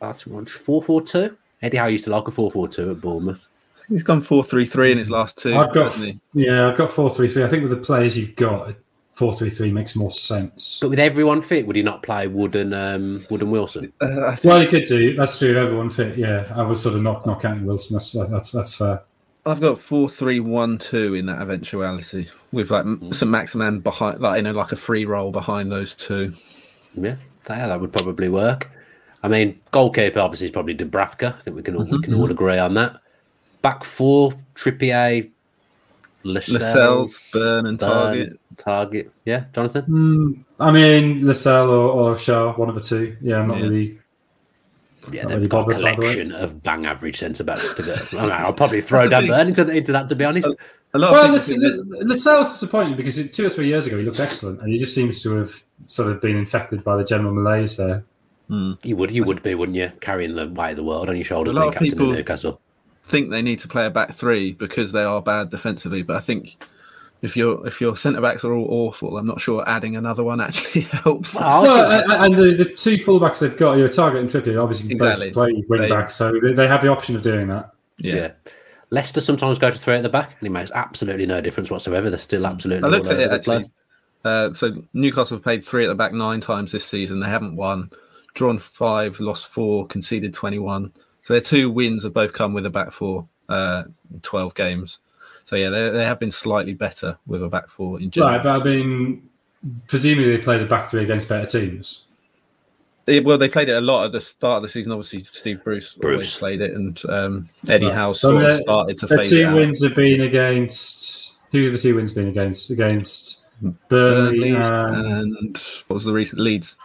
That's one 4 4 2. Eddie Howe used to like a 4 4 2 at Bournemouth. He's gone 4 3 3 in his last two. I've got, yeah, I've got 4 3 3. I think with the players you've got, 4 3 3 makes more sense. But with everyone fit, would he not play Wood and, um, Wood and Wilson? Uh, well, he could do. That's true. Everyone fit, yeah. I was sort of not, not counting Wilson. That's, that's, that's fair. I've got four, three, one, two in that eventuality with like mm. St. Maximin behind, like you know, like a free role behind those two. Yeah, yeah, that would probably work. I mean, goalkeeper obviously is probably Dubravka. I think we can all, mm-hmm. we can all agree on that. Back four, Trippier, Lascelles, Lascelles Burn and Targett. Targett, yeah, Jonathan. Mm, I mean, Lascelles or, or Schär, one of the two. Yeah, I'm not yeah. really yeah, they've got a collection of bang average centre backs to go. I will probably throw Dan Burn into, into that, to be honest. A, a well, the, the, sales disappointing because two or three years ago he looked excellent, and he just seems to have sort of been infected by the general malaise there. Hmm. You would, you would be, wouldn't you, carrying the weight of the world on your shoulders, a lot of people Newcastle. Think they need to play a back three because they are bad defensively, but I think if your if your centre backs are all awful, I'm not sure adding another one actually helps. Well, and the, the two fullbacks they've got, your Targett and Trippier, obviously exactly. play wing back, so they, they have the option of doing that. Yeah. yeah. Leicester sometimes go to three at the back, and it makes absolutely no difference whatsoever. They're still absolutely. I looked at it actually. Uh, so Newcastle have played three at the back nine times this season. They haven't won, drawn five, lost four, conceded twenty-one. So their two wins have both come with a back four, uh, twelve games. So yeah, they, they have been slightly better with a back four in general. Right, but I mean, presumably they played the back three against better teams. It, well, they played it a lot at the start of the season. Obviously, Steve Bruce, Bruce. always played it, and um, Eddie right. Howe so started to. The two wins have been against. Who have the two wins been against? Against Burnley, Burnley and, and what was the recent Leeds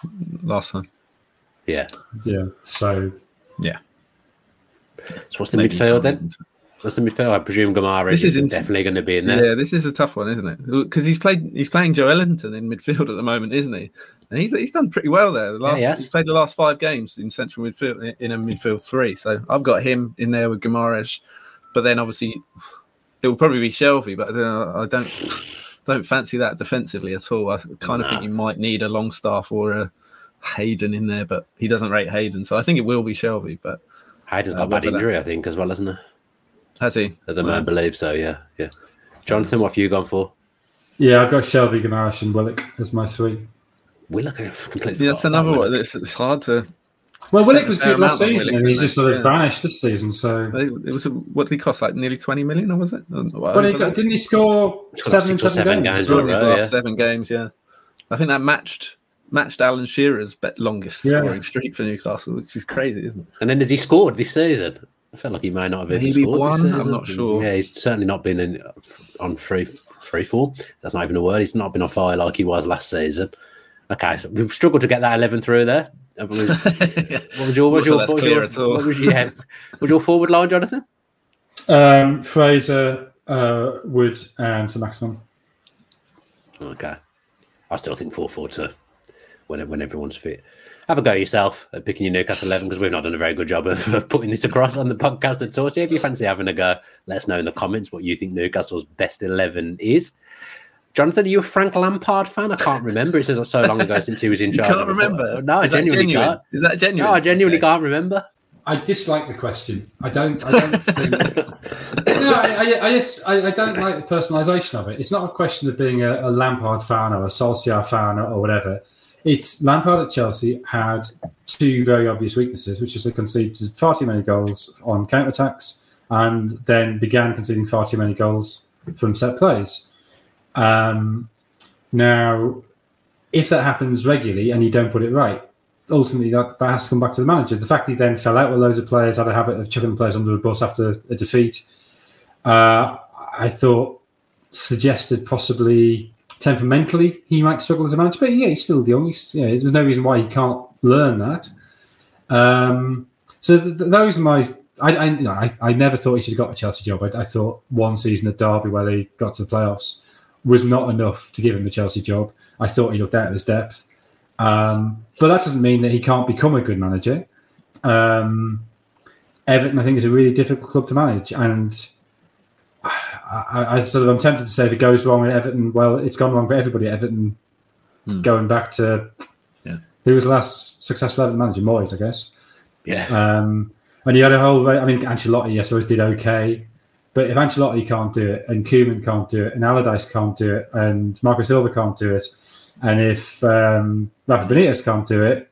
last time? Yeah. yeah. So yeah. So what's the Maybe midfield you then? Can't- What's the midfield? I presume Gamara This is definitely going to be in there. Yeah, this is a tough one, isn't it? Because he's played, he's playing Joelinton in midfield at the moment, isn't he? And he's he's done pretty well there. The last he he's played the last five games in central midfield in a midfield three. So I've got him in there with Guimaraes, but then obviously it will probably be Shelby, but uh, I don't don't fancy that defensively at all. I kind of think you might need a Longstaff or a Hayden in there, but he doesn't rate Hayden, so I think it will be Shelby. But Hayden's Uh, got a bad injury, I think, as well, isn't he? Has he? At the man I believe so. Yeah, yeah. Jonathan, what have you gone for? yeah, I've got Shelby, Guimaraes, and Willock as my three. We're looking at completely. Yeah, that's another one. It's, it's hard to. Well, Willock was good last season, Willock, and he's just sort of they? vanished this season. So, It was a, what did he cost? Like nearly twenty million, or was it? Or but he got, didn't he score He's seven and seven, seven games? games as well? in his last yeah. seven games. Yeah, I think that matched matched Alan Shearer's longest Yeah. scoring streak for Newcastle, which is crazy, isn't it? And then has he scored this season? I felt like he may not have even Maybe scored one, this I'm not sure. Yeah, he's certainly not been in, on free free fall. That's not even a word. He's not been on fire like he was last season. Okay, so we've struggled to get that eleven through there. Have What was your, what was your, what was your, what was, yeah, was your forward line, Jonathan? Um, Fraser, uh, Wood, and St. Maximin. Okay. I still think 4 4 2 when, when everyone's fit. Have a go yourself at picking your Newcastle 11 because we've not done a very good job of, of putting this across on the podcast at all. So if you fancy having a go, let us know in the comments what you think Newcastle's best 11 is. Jonathan, are you a Frank Lampard fan? I can't remember. It says so long ago since he was in You charge. can't remember? No, I Is that genuinely genuine? can't. Is that genuine? No, I genuinely Okay. can't remember. I dislike the question. I don't. I don't think. no, I, I, I just. I, I don't like the personalisation of it. It's not a question of being a, a Lampard fan or a Solskjaer fan or, or whatever. It's Lampard at Chelsea had two very obvious weaknesses, which is they conceded far too many goals on counter attacks, and then began conceding far too many goals from set plays. Um, now, if that happens regularly and you don't put it right, ultimately that, that has to come back to the manager. The fact he then fell out with loads of players, had a habit of chucking the players under the bus after a defeat, uh, I thought suggested possibly temperamentally he might struggle as a manager. But yeah, he's still young. He's, yeah, there's no reason why he can't learn that. Um, so th- th- those are my. I, I, you know, I, I never thought he should have got a Chelsea job. I, I thought one season at Derby where they got to the playoffs was not enough to give him the Chelsea job. I thought he looked out of his depth. Um, but that doesn't mean that he can't become a good manager. Um, Everton, I think, is a really difficult club to manage, and I, I, sort of I'm tempted to say if it goes wrong at Everton, well, it's gone wrong for everybody at Everton. Hmm. Going back to Yeah. who was the last successful Everton manager, Moyes, I guess. Yeah. Um, and you had a whole. I mean, Ancelotti, yes, always did okay, but if Ancelotti can't do it, and Koeman can't do it, and Allardyce can't do it, and Marco Silva can't do it, and if um, Rafa Benitez can't do it,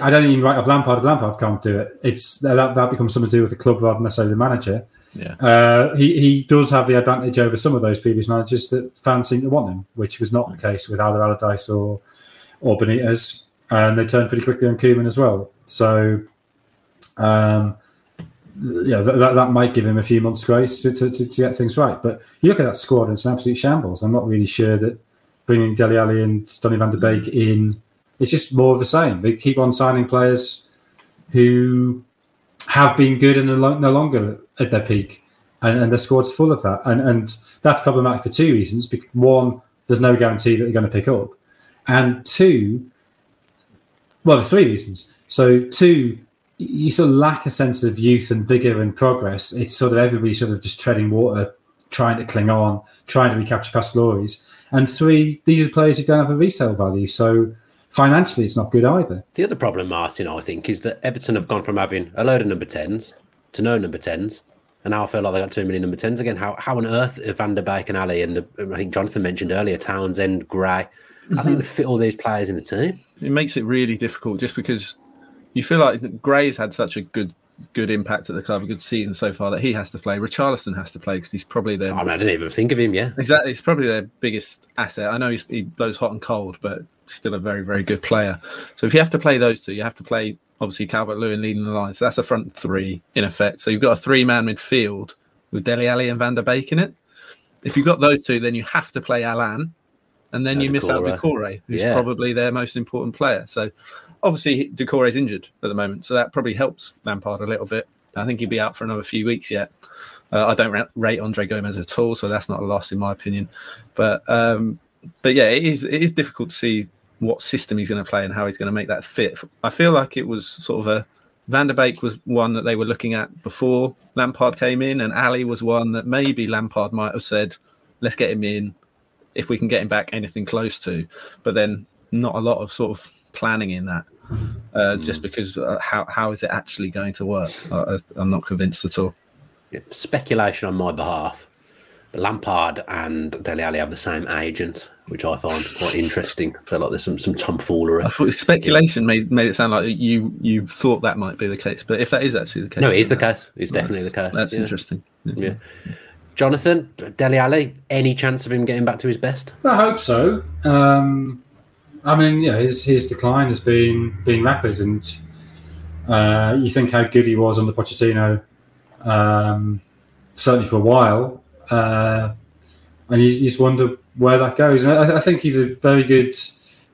I don't even write off Lampard if Lampard can't do it. It's that that becomes something to do with the club rather than necessarily the manager. Yeah. Uh, he he does have the advantage over some of those previous managers that fans seem to want him, which was not the case with either Allardyce or or Benitez, and they turned pretty quickly on Koeman as well. So, um, yeah, that, that, that might give him a few months' grace to, to, to, to get things right. But you look at that squad, and it's an absolute shambles. I'm not really sure that bringing Dele Alli and Donny van der Beek in, it's just more of the same. They keep on signing players who have been good and are no longer at their peak, and, and the squad's full of that. And and that's problematic for two reasons. One, there's no guarantee that they're going to pick up, and two, well, there's three reasons. So two, you sort of lack a sense of youth and vigor and progress. It's sort of everybody sort of just treading water, trying to cling on, trying to recapture past glories. And three, these are players who don't have a resale value. So financially, it's not good either. The other problem, Martin, I think, is that Everton have gone from having a load of number 10s to no number 10s. And now I feel like they got too many number 10s again. How how on earth are Van der Beek and Alli and the, um, I think Jonathan mentioned earlier, Townsend, Gray, how are they mm-hmm. going to fit all these players in the team? It makes it really difficult just because you feel like Gray's had such a good good impact at the club, a good season so far that he has to play. Richarlison has to play because he's probably their I mean, I didn't even think of him, yeah. exactly. It's probably their biggest asset. I know he's, he blows hot and cold, but still a very very good player. So if you have to play those two, you have to play obviously Calvert Lewin leading the line. So that's a front three in effect. So you've got a three man midfield with Dele Alli and Van der Beek in it. If you've got those two, then you have to play Allan and then Uh, you miss out. Doucouré, who's Yeah. probably their most important player. So obviously Doucouré's injured at the moment, so that probably helps Lampard a little bit. I think he'd be out for another few weeks yet. Uh, I don't rate Andre Gomes at all, so that's not a loss in my opinion. But um, but yeah, it is it is difficult to see what system he's going to play and how he's going to make that fit. I feel like it was sort of a Van der Beek was one that they were looking at before Lampard came in, and Alli was one that maybe Lampard might have said, "Let's get him in if we can get him back anything close to." But then not a lot of sort of planning in that, uh, just because uh, how how is it actually going to work? I, I- I'm not convinced at all. Yeah, Speculation on my behalf. Lampard and Dele Alli have the same agent, which I find quite interesting. I feel like there's some, some tomfoolery. I thought speculation made made it sound like you you thought that might be the case, but if that is actually the case, No, it is the then case. It's definitely the case. That's yeah. interesting. Yeah. Jonathan, Dele Alli, any chance of him getting back to his best? I hope so. Um, I mean, yeah, his his decline has been been rapid, and uh, you think how good he was under Pochettino, um, certainly for a while, uh, and you, you just wonder where that goes. And I, I think he's a very good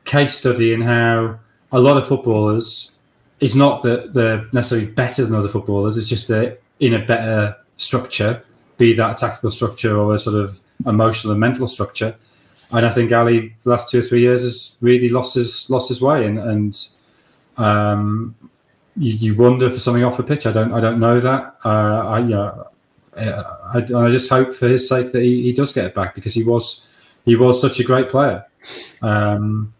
case study in how a lot of footballers. It's not that they're necessarily better than other footballers. It's just they're in a better structure, be that a tactical structure or a sort of emotional and mental structure. And I think Alli, the last two or three years, has really lost his lost his way, and and um, you, you wonder for something off the pitch. I don't I don't know that. Uh, I yeah, uh, I, I just hope for his sake that he, he does get it back because he was he was such a great player. Um,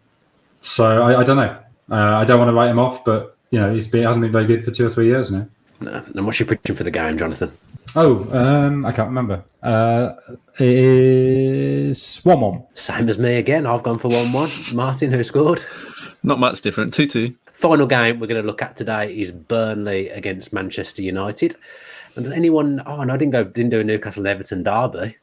so I, I don't know. Uh, I don't want to write him off, but you know he's been, he hasn't been very good for two or three years now. No. And what's your prediction for the game, Jonathan? Oh, um, I can't remember. Uh, it is one one. Same as me again. I've gone for 1 1. Martin, who scored? Not much different. Two two. Final game we're going to look at today is Burnley against Manchester United. And does anyone? Oh no, I didn't go. Didn't do a Newcastle Everton derby.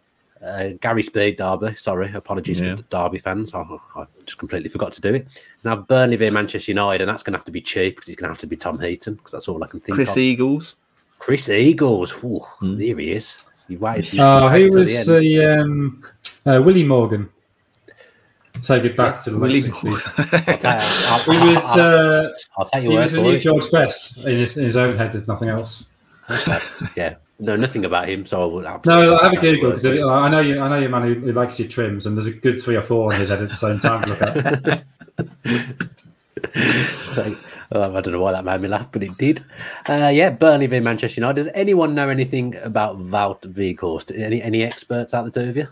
Uh, Gary Speed derby. Sorry, apologies Yeah. for the derby fans. I, I just completely forgot to do it. Now Burnley v Manchester United, and that's going to have to be cheap because it's going to have to be Tom Heaton because that's all I can think Chris of. Eagles. Chris Eagles. Ooh, Hmm. There he is. You waited. Oh, waited he was the the um, uh, Willie Morgan. Take it back to the late Willie- sixties. I'll, tell you, I'll, He I'll- was I'll- uh, I'll take your he word was the for new it. George Best in his, in his own head, if nothing else. Yeah, know nothing about him, so I No, I have a Google because. I know you. I know your man who, who likes your trims, and there's a good three or four on his head at the same time. Look at. Oh, I don't know why that made me laugh, but it did. Uh, yeah, Burnley v Manchester United. Does anyone know anything about Wout Weghorst? Any any experts out the two of you?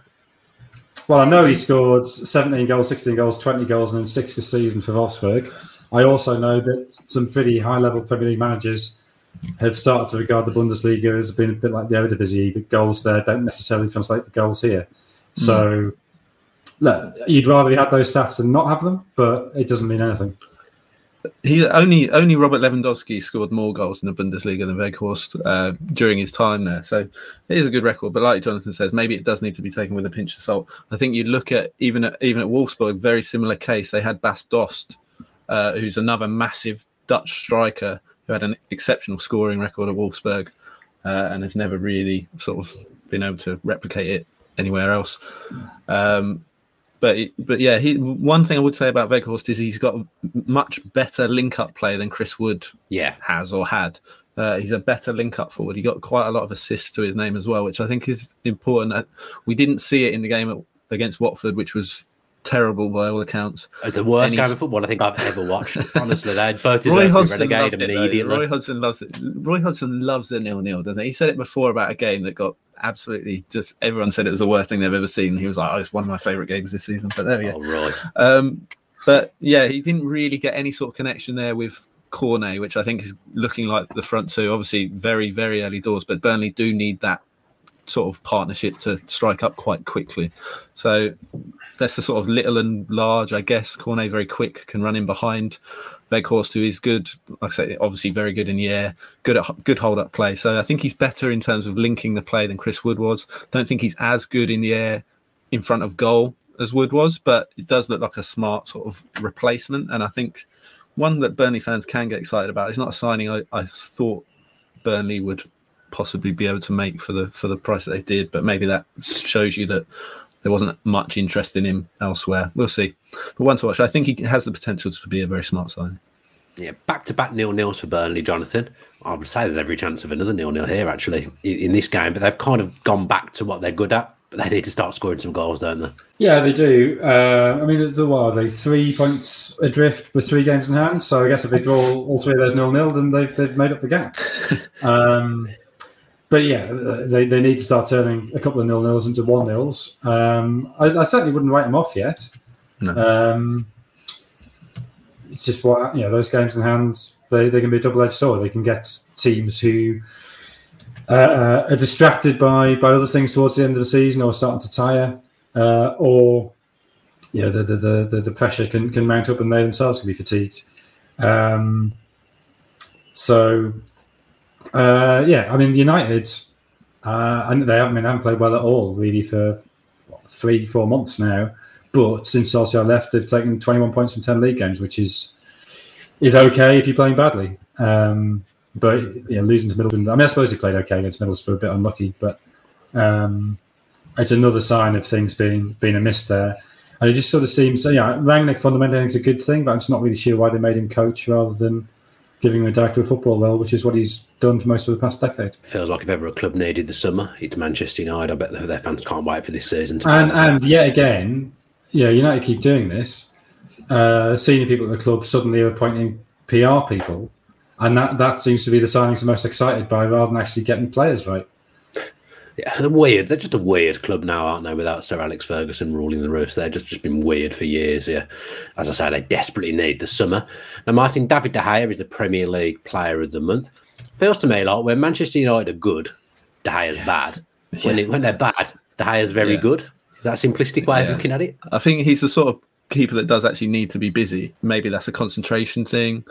Well, I know he scored 17 goals, 16 goals, 20 goals, and then six this season for Wolfsburg. I also know that some pretty high-level Premier League managers have started to regard the Bundesliga as being a bit like the Eredivisie. The goals there don't necessarily translate to goals here. So, look, you'd rather you had those stats than not have them, but it doesn't mean anything. He only only Robert Lewandowski scored more goals in the Bundesliga than Weghorst uh, during his time there. So it is a good record. But like Jonathan says, maybe it does need to be taken with a pinch of salt. I think you look at even at even at Wolfsburg, very similar case. They had Bas Dost, uh, who's another massive Dutch striker who had an exceptional scoring record at Wolfsburg uh, and has never really sort of been able to replicate it anywhere else. Um, but but yeah, he one thing I would say about Weghorst is he's got much better link up play than Chris Wood Yeah, has or had. Uh, he's a better link up forward. He got quite a lot of assists to his name as well, which I think is important. Uh, We didn't see it in the game at, against Watford, which was terrible by all accounts. it's the worst game of football I think I've ever watched. Honestly, they both Roy deserve to be Hodgson relegated loved it. though. immediately. Roy Hodgson loves it. Roy Hodgson loves the nil nil, doesn't he? He said it before about a game that got absolutely just everyone said it was the worst thing they've ever seen. He was like, "Oh, it's one of my favorite games this season." But there we go. Oh, Roy. Um, but yeah, he didn't really get any sort of connection there with Cornet, which I think is looking like the front two. Obviously, very very early doors, but Burnley do need that sort of partnership to strike up quite quickly. So that's the sort of little and large, I guess. Cornet very quick, can run in behind. Weghorst, who is good, like I say, obviously very good in the air, good at good hold up play. So I think he's better in terms of linking the play than Chris Wood was. Don't think he's as good in the air in front of goal as Wood was, but it does look like a smart sort of replacement. And I think one that Burnley fans can get excited about. It's not a signing I, I thought Burnley would possibly be able to make for the for the price that they did, but maybe that shows you that there wasn't much interest in him elsewhere. We'll see. But one to watch. I think he has the potential to be a very smart signing. Yeah, back to back nil nils for Burnley, Jonathan. I would say there's every chance of another nil nil here actually in, in this game, but they've kind of gone back to what they're good at. But they need to start scoring some goals, don't they? Yeah, they do. Uh, I mean, the, what are they? Three points adrift with three games in hand. So I guess if they draw all three of those nil nil, then they've, they've made up the gap. um, but yeah, they, they need to start turning a couple of nil nils into one nils. Um, I, I, certainly wouldn't write them off yet. No. Um, it's just what you know. Those games in hand, they, they can be a double edged sword. They can get teams who uh, uh, are distracted by by other things towards the end of the season or starting to tire, uh, or you know the, the the, the pressure can can mount up and they themselves can be fatigued. Um, so uh, yeah, I mean United, uh, and they haven't, I mean, haven't played well at all really for what, three four months now. But since Solskjaer left, they've taken 21 points from 10 league games, which is is okay if you're playing badly. Um, but yeah, losing to Middlesbrough, I mean, I suppose he played okay against Middlesbrough, a bit unlucky, but um, it's another sign of things being being amiss there. And it just sort of seems, yeah, Rangnick fundamentally thinks a good thing, but I'm just not really sure why they made him coach rather than giving him a director of football role, which is what he's done for most of the past decade. Feels like if ever a club needed the summer, it's Manchester United. I bet their fans can't wait for this season. and and yet again, yeah, United keep doing this. Uh, senior people at the club suddenly are appointing PR people and that that seems to be the signings they're most excited by, rather than actually getting players right. Yeah, they're weird. They're just a weird club now, aren't they? Without Sir Alex Ferguson ruling the roost, they've just, just been weird for years. Yeah, as I say, they desperately need the summer. Now, Martin David De Gea is the Premier League Player of the Month. Feels to me like when Manchester United are good, De Gea's yeah. bad. When yeah. it, when they're bad, De Gea's very yeah. good. Is that a simplistic way of looking at it? I think he's the sort of keeper that does actually need to be busy. Maybe that's a concentration thing.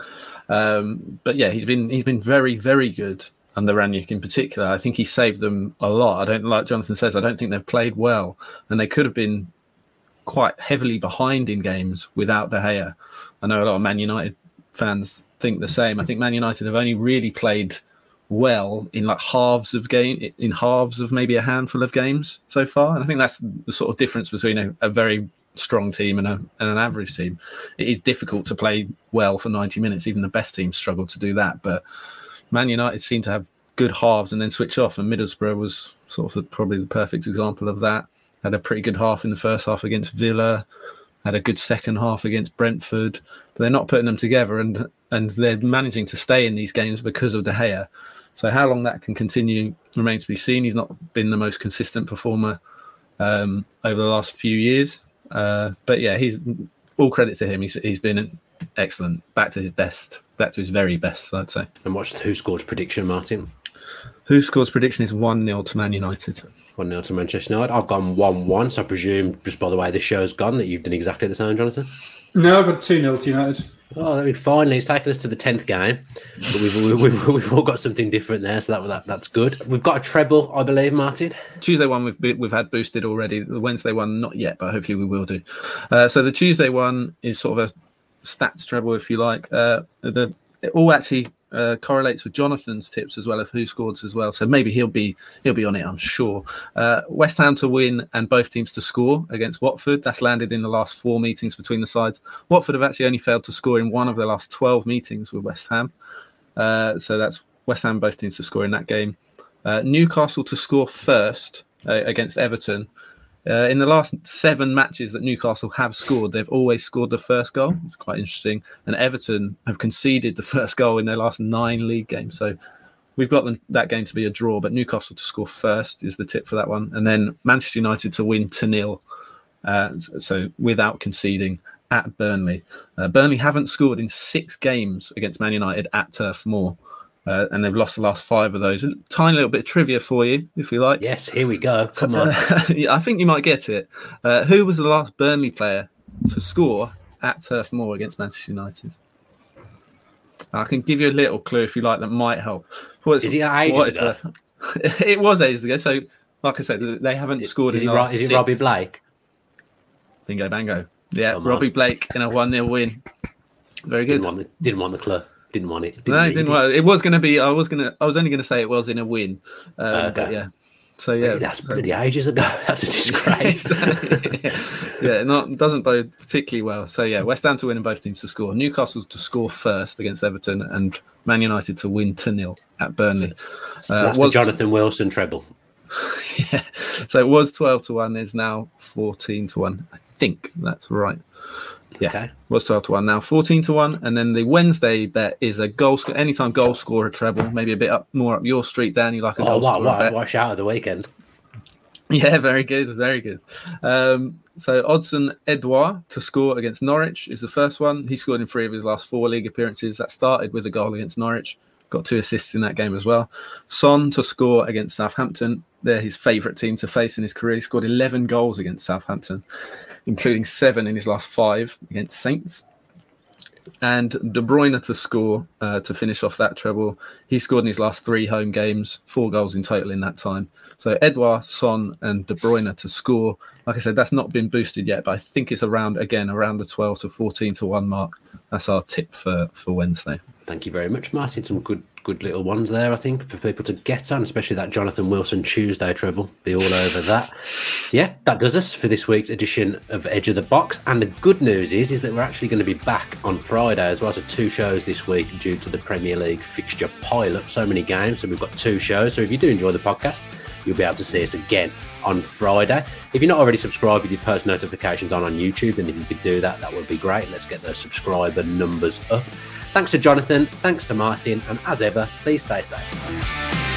Um, but yeah, he's been he's been very very good under Rangnick in particular. I think he saved them a lot. I don't like Jonathan says. I don't think they've played well, and they could have been quite heavily behind in games without De Gea. I know a lot of Man United fans think the same. I think Man United have only really played well in like halves of game in halves of maybe a handful of games so far and i think that's the sort of difference between a, a very strong team and, a, and an average team. It is difficult to play well for 90 minutes. Even the best teams struggle to do that. But Man United seem to have good halves and then switch off. And Middlesbrough was sort of the, probably the perfect example of that. Had a pretty good half in the first half against Villa, had a good second half against Brentford, but they're not putting them together and and they're managing to stay in these games because of De Gea. So how long that can continue remains to be seen. He's not been the most consistent performer um, over the last few years. Uh, but yeah, he's all credit to him. He's he's been excellent, back to his best, back to his very best, I'd say. And what's who scores prediction, Martin? Who scores prediction is 1 0 to Man United. 1 0 to Manchester United. I've gone 1 1, so I presume, just by the way the show's gone, that you've done exactly the same, Jonathan? No, I've got 2 0 to United. Oh, I mean, finally, it's taken us to the tenth game, but we've, we've, we've, we've, all got something different there, so that, that that's good. We've got a treble, I believe, Martin. Tuesday one we've we've had boosted already. The Wednesday one not yet, but hopefully we will do. Uh, so the Tuesday one is sort of a stats treble, if you like. Uh, the it all actually uh, correlates with Jonathan's tips as well of who scored as well. So maybe he'll be he'll be on it, I'm sure. Uh, West Ham to win and both teams to score against Watford. That's landed in the last four meetings between the sides. Watford have actually only failed to score in one of the last 12 meetings with West Ham. Uh, so that's West Ham both teams to score in that game. Uh, Newcastle to score first uh, against Everton. Uh, in the last seven matches that Newcastle have scored, they've always scored the first goal. It's quite interesting. And Everton have conceded the first goal in their last nine league games. So we've got them, that game to be a draw, but Newcastle to score first is the tip for that one. And then Manchester United to win to nil. Uh, so without conceding at Burnley. Uh, Burnley haven't scored in six games against Man United at Turf Moor uh, and they've lost the last five of those. A tiny little bit of trivia for you, if you like. Yes, here we go. Come on. yeah, I think you might get it. Uh, who was the last Burnley player to score at Turf Moor against Manchester United? I can give you a little clue if you like that might help. Is he ages ago? it was ages ago. So, like I said, they haven't scored is in he, the last Is it Robbie Blake? Bingo, bango. Yeah, Robbie Blake in a 1 0 win. Very good. Didn't want the, didn't want the clue. Didn't want it. Didn't no, it didn't want it. It was going to be. I was going to. I was only going to say it was in a win. Um, okay. But yeah, So yeah, that's bloody ages ago. That's a disgrace. yeah, not doesn't bode particularly well. So yeah, West Ham to win and both teams to score. Newcastle to score first against Everton, and Man United to win to nil at Burnley. So uh, that's the Jonathan Wilson treble. yeah, so it was twelve to one. Is now fourteen to one. I think that's right. Yeah, okay. was 12 to 1 now, 14 to 1. And then the Wednesday bet is a goal score, anytime goal scorer treble, maybe a bit up more up your street, Dan. You like a oh, what, what, Watch out of the weekend. Yeah, very good, very good. Um, so Odsonne Edouard to score against Norwich is the first one. He scored in three of his last four league appearances. That started with a goal against Norwich. Got two assists in that game as well. Son to score against Southampton. They're his favourite team to face in his career. He scored 11 goals against Southampton including seven in his last five against Saints. And De Bruyne to score uh, to finish off that treble. He scored in his last three home games, four goals in total in that time. So Edouard, Son, and De Bruyne to score. Like I said, that's not been boosted yet, but I think it's around again around the 12 to 14 to one mark. That's our tip for for Wednesday. Thank you very much, Martin. Some good good little ones there, I think, for people to get on, especially that Jonathan Wilson Tuesday treble. Be all over that. Yeah, that does us for this week's edition of Edge of the Box. And the good news is, is that we're actually going to be back on Friday as well. So two shows this week due to the Premier League fixture pile up. So many games. So we've got two shows. So if you do enjoy the podcast, you'll be able to see us again on Friday. If you're not already subscribed with your post notifications on on YouTube, then if you could do that, that would be great. Let's get those subscriber numbers up. Thanks to Jonathan, thanks to Martin, and as ever, please stay safe.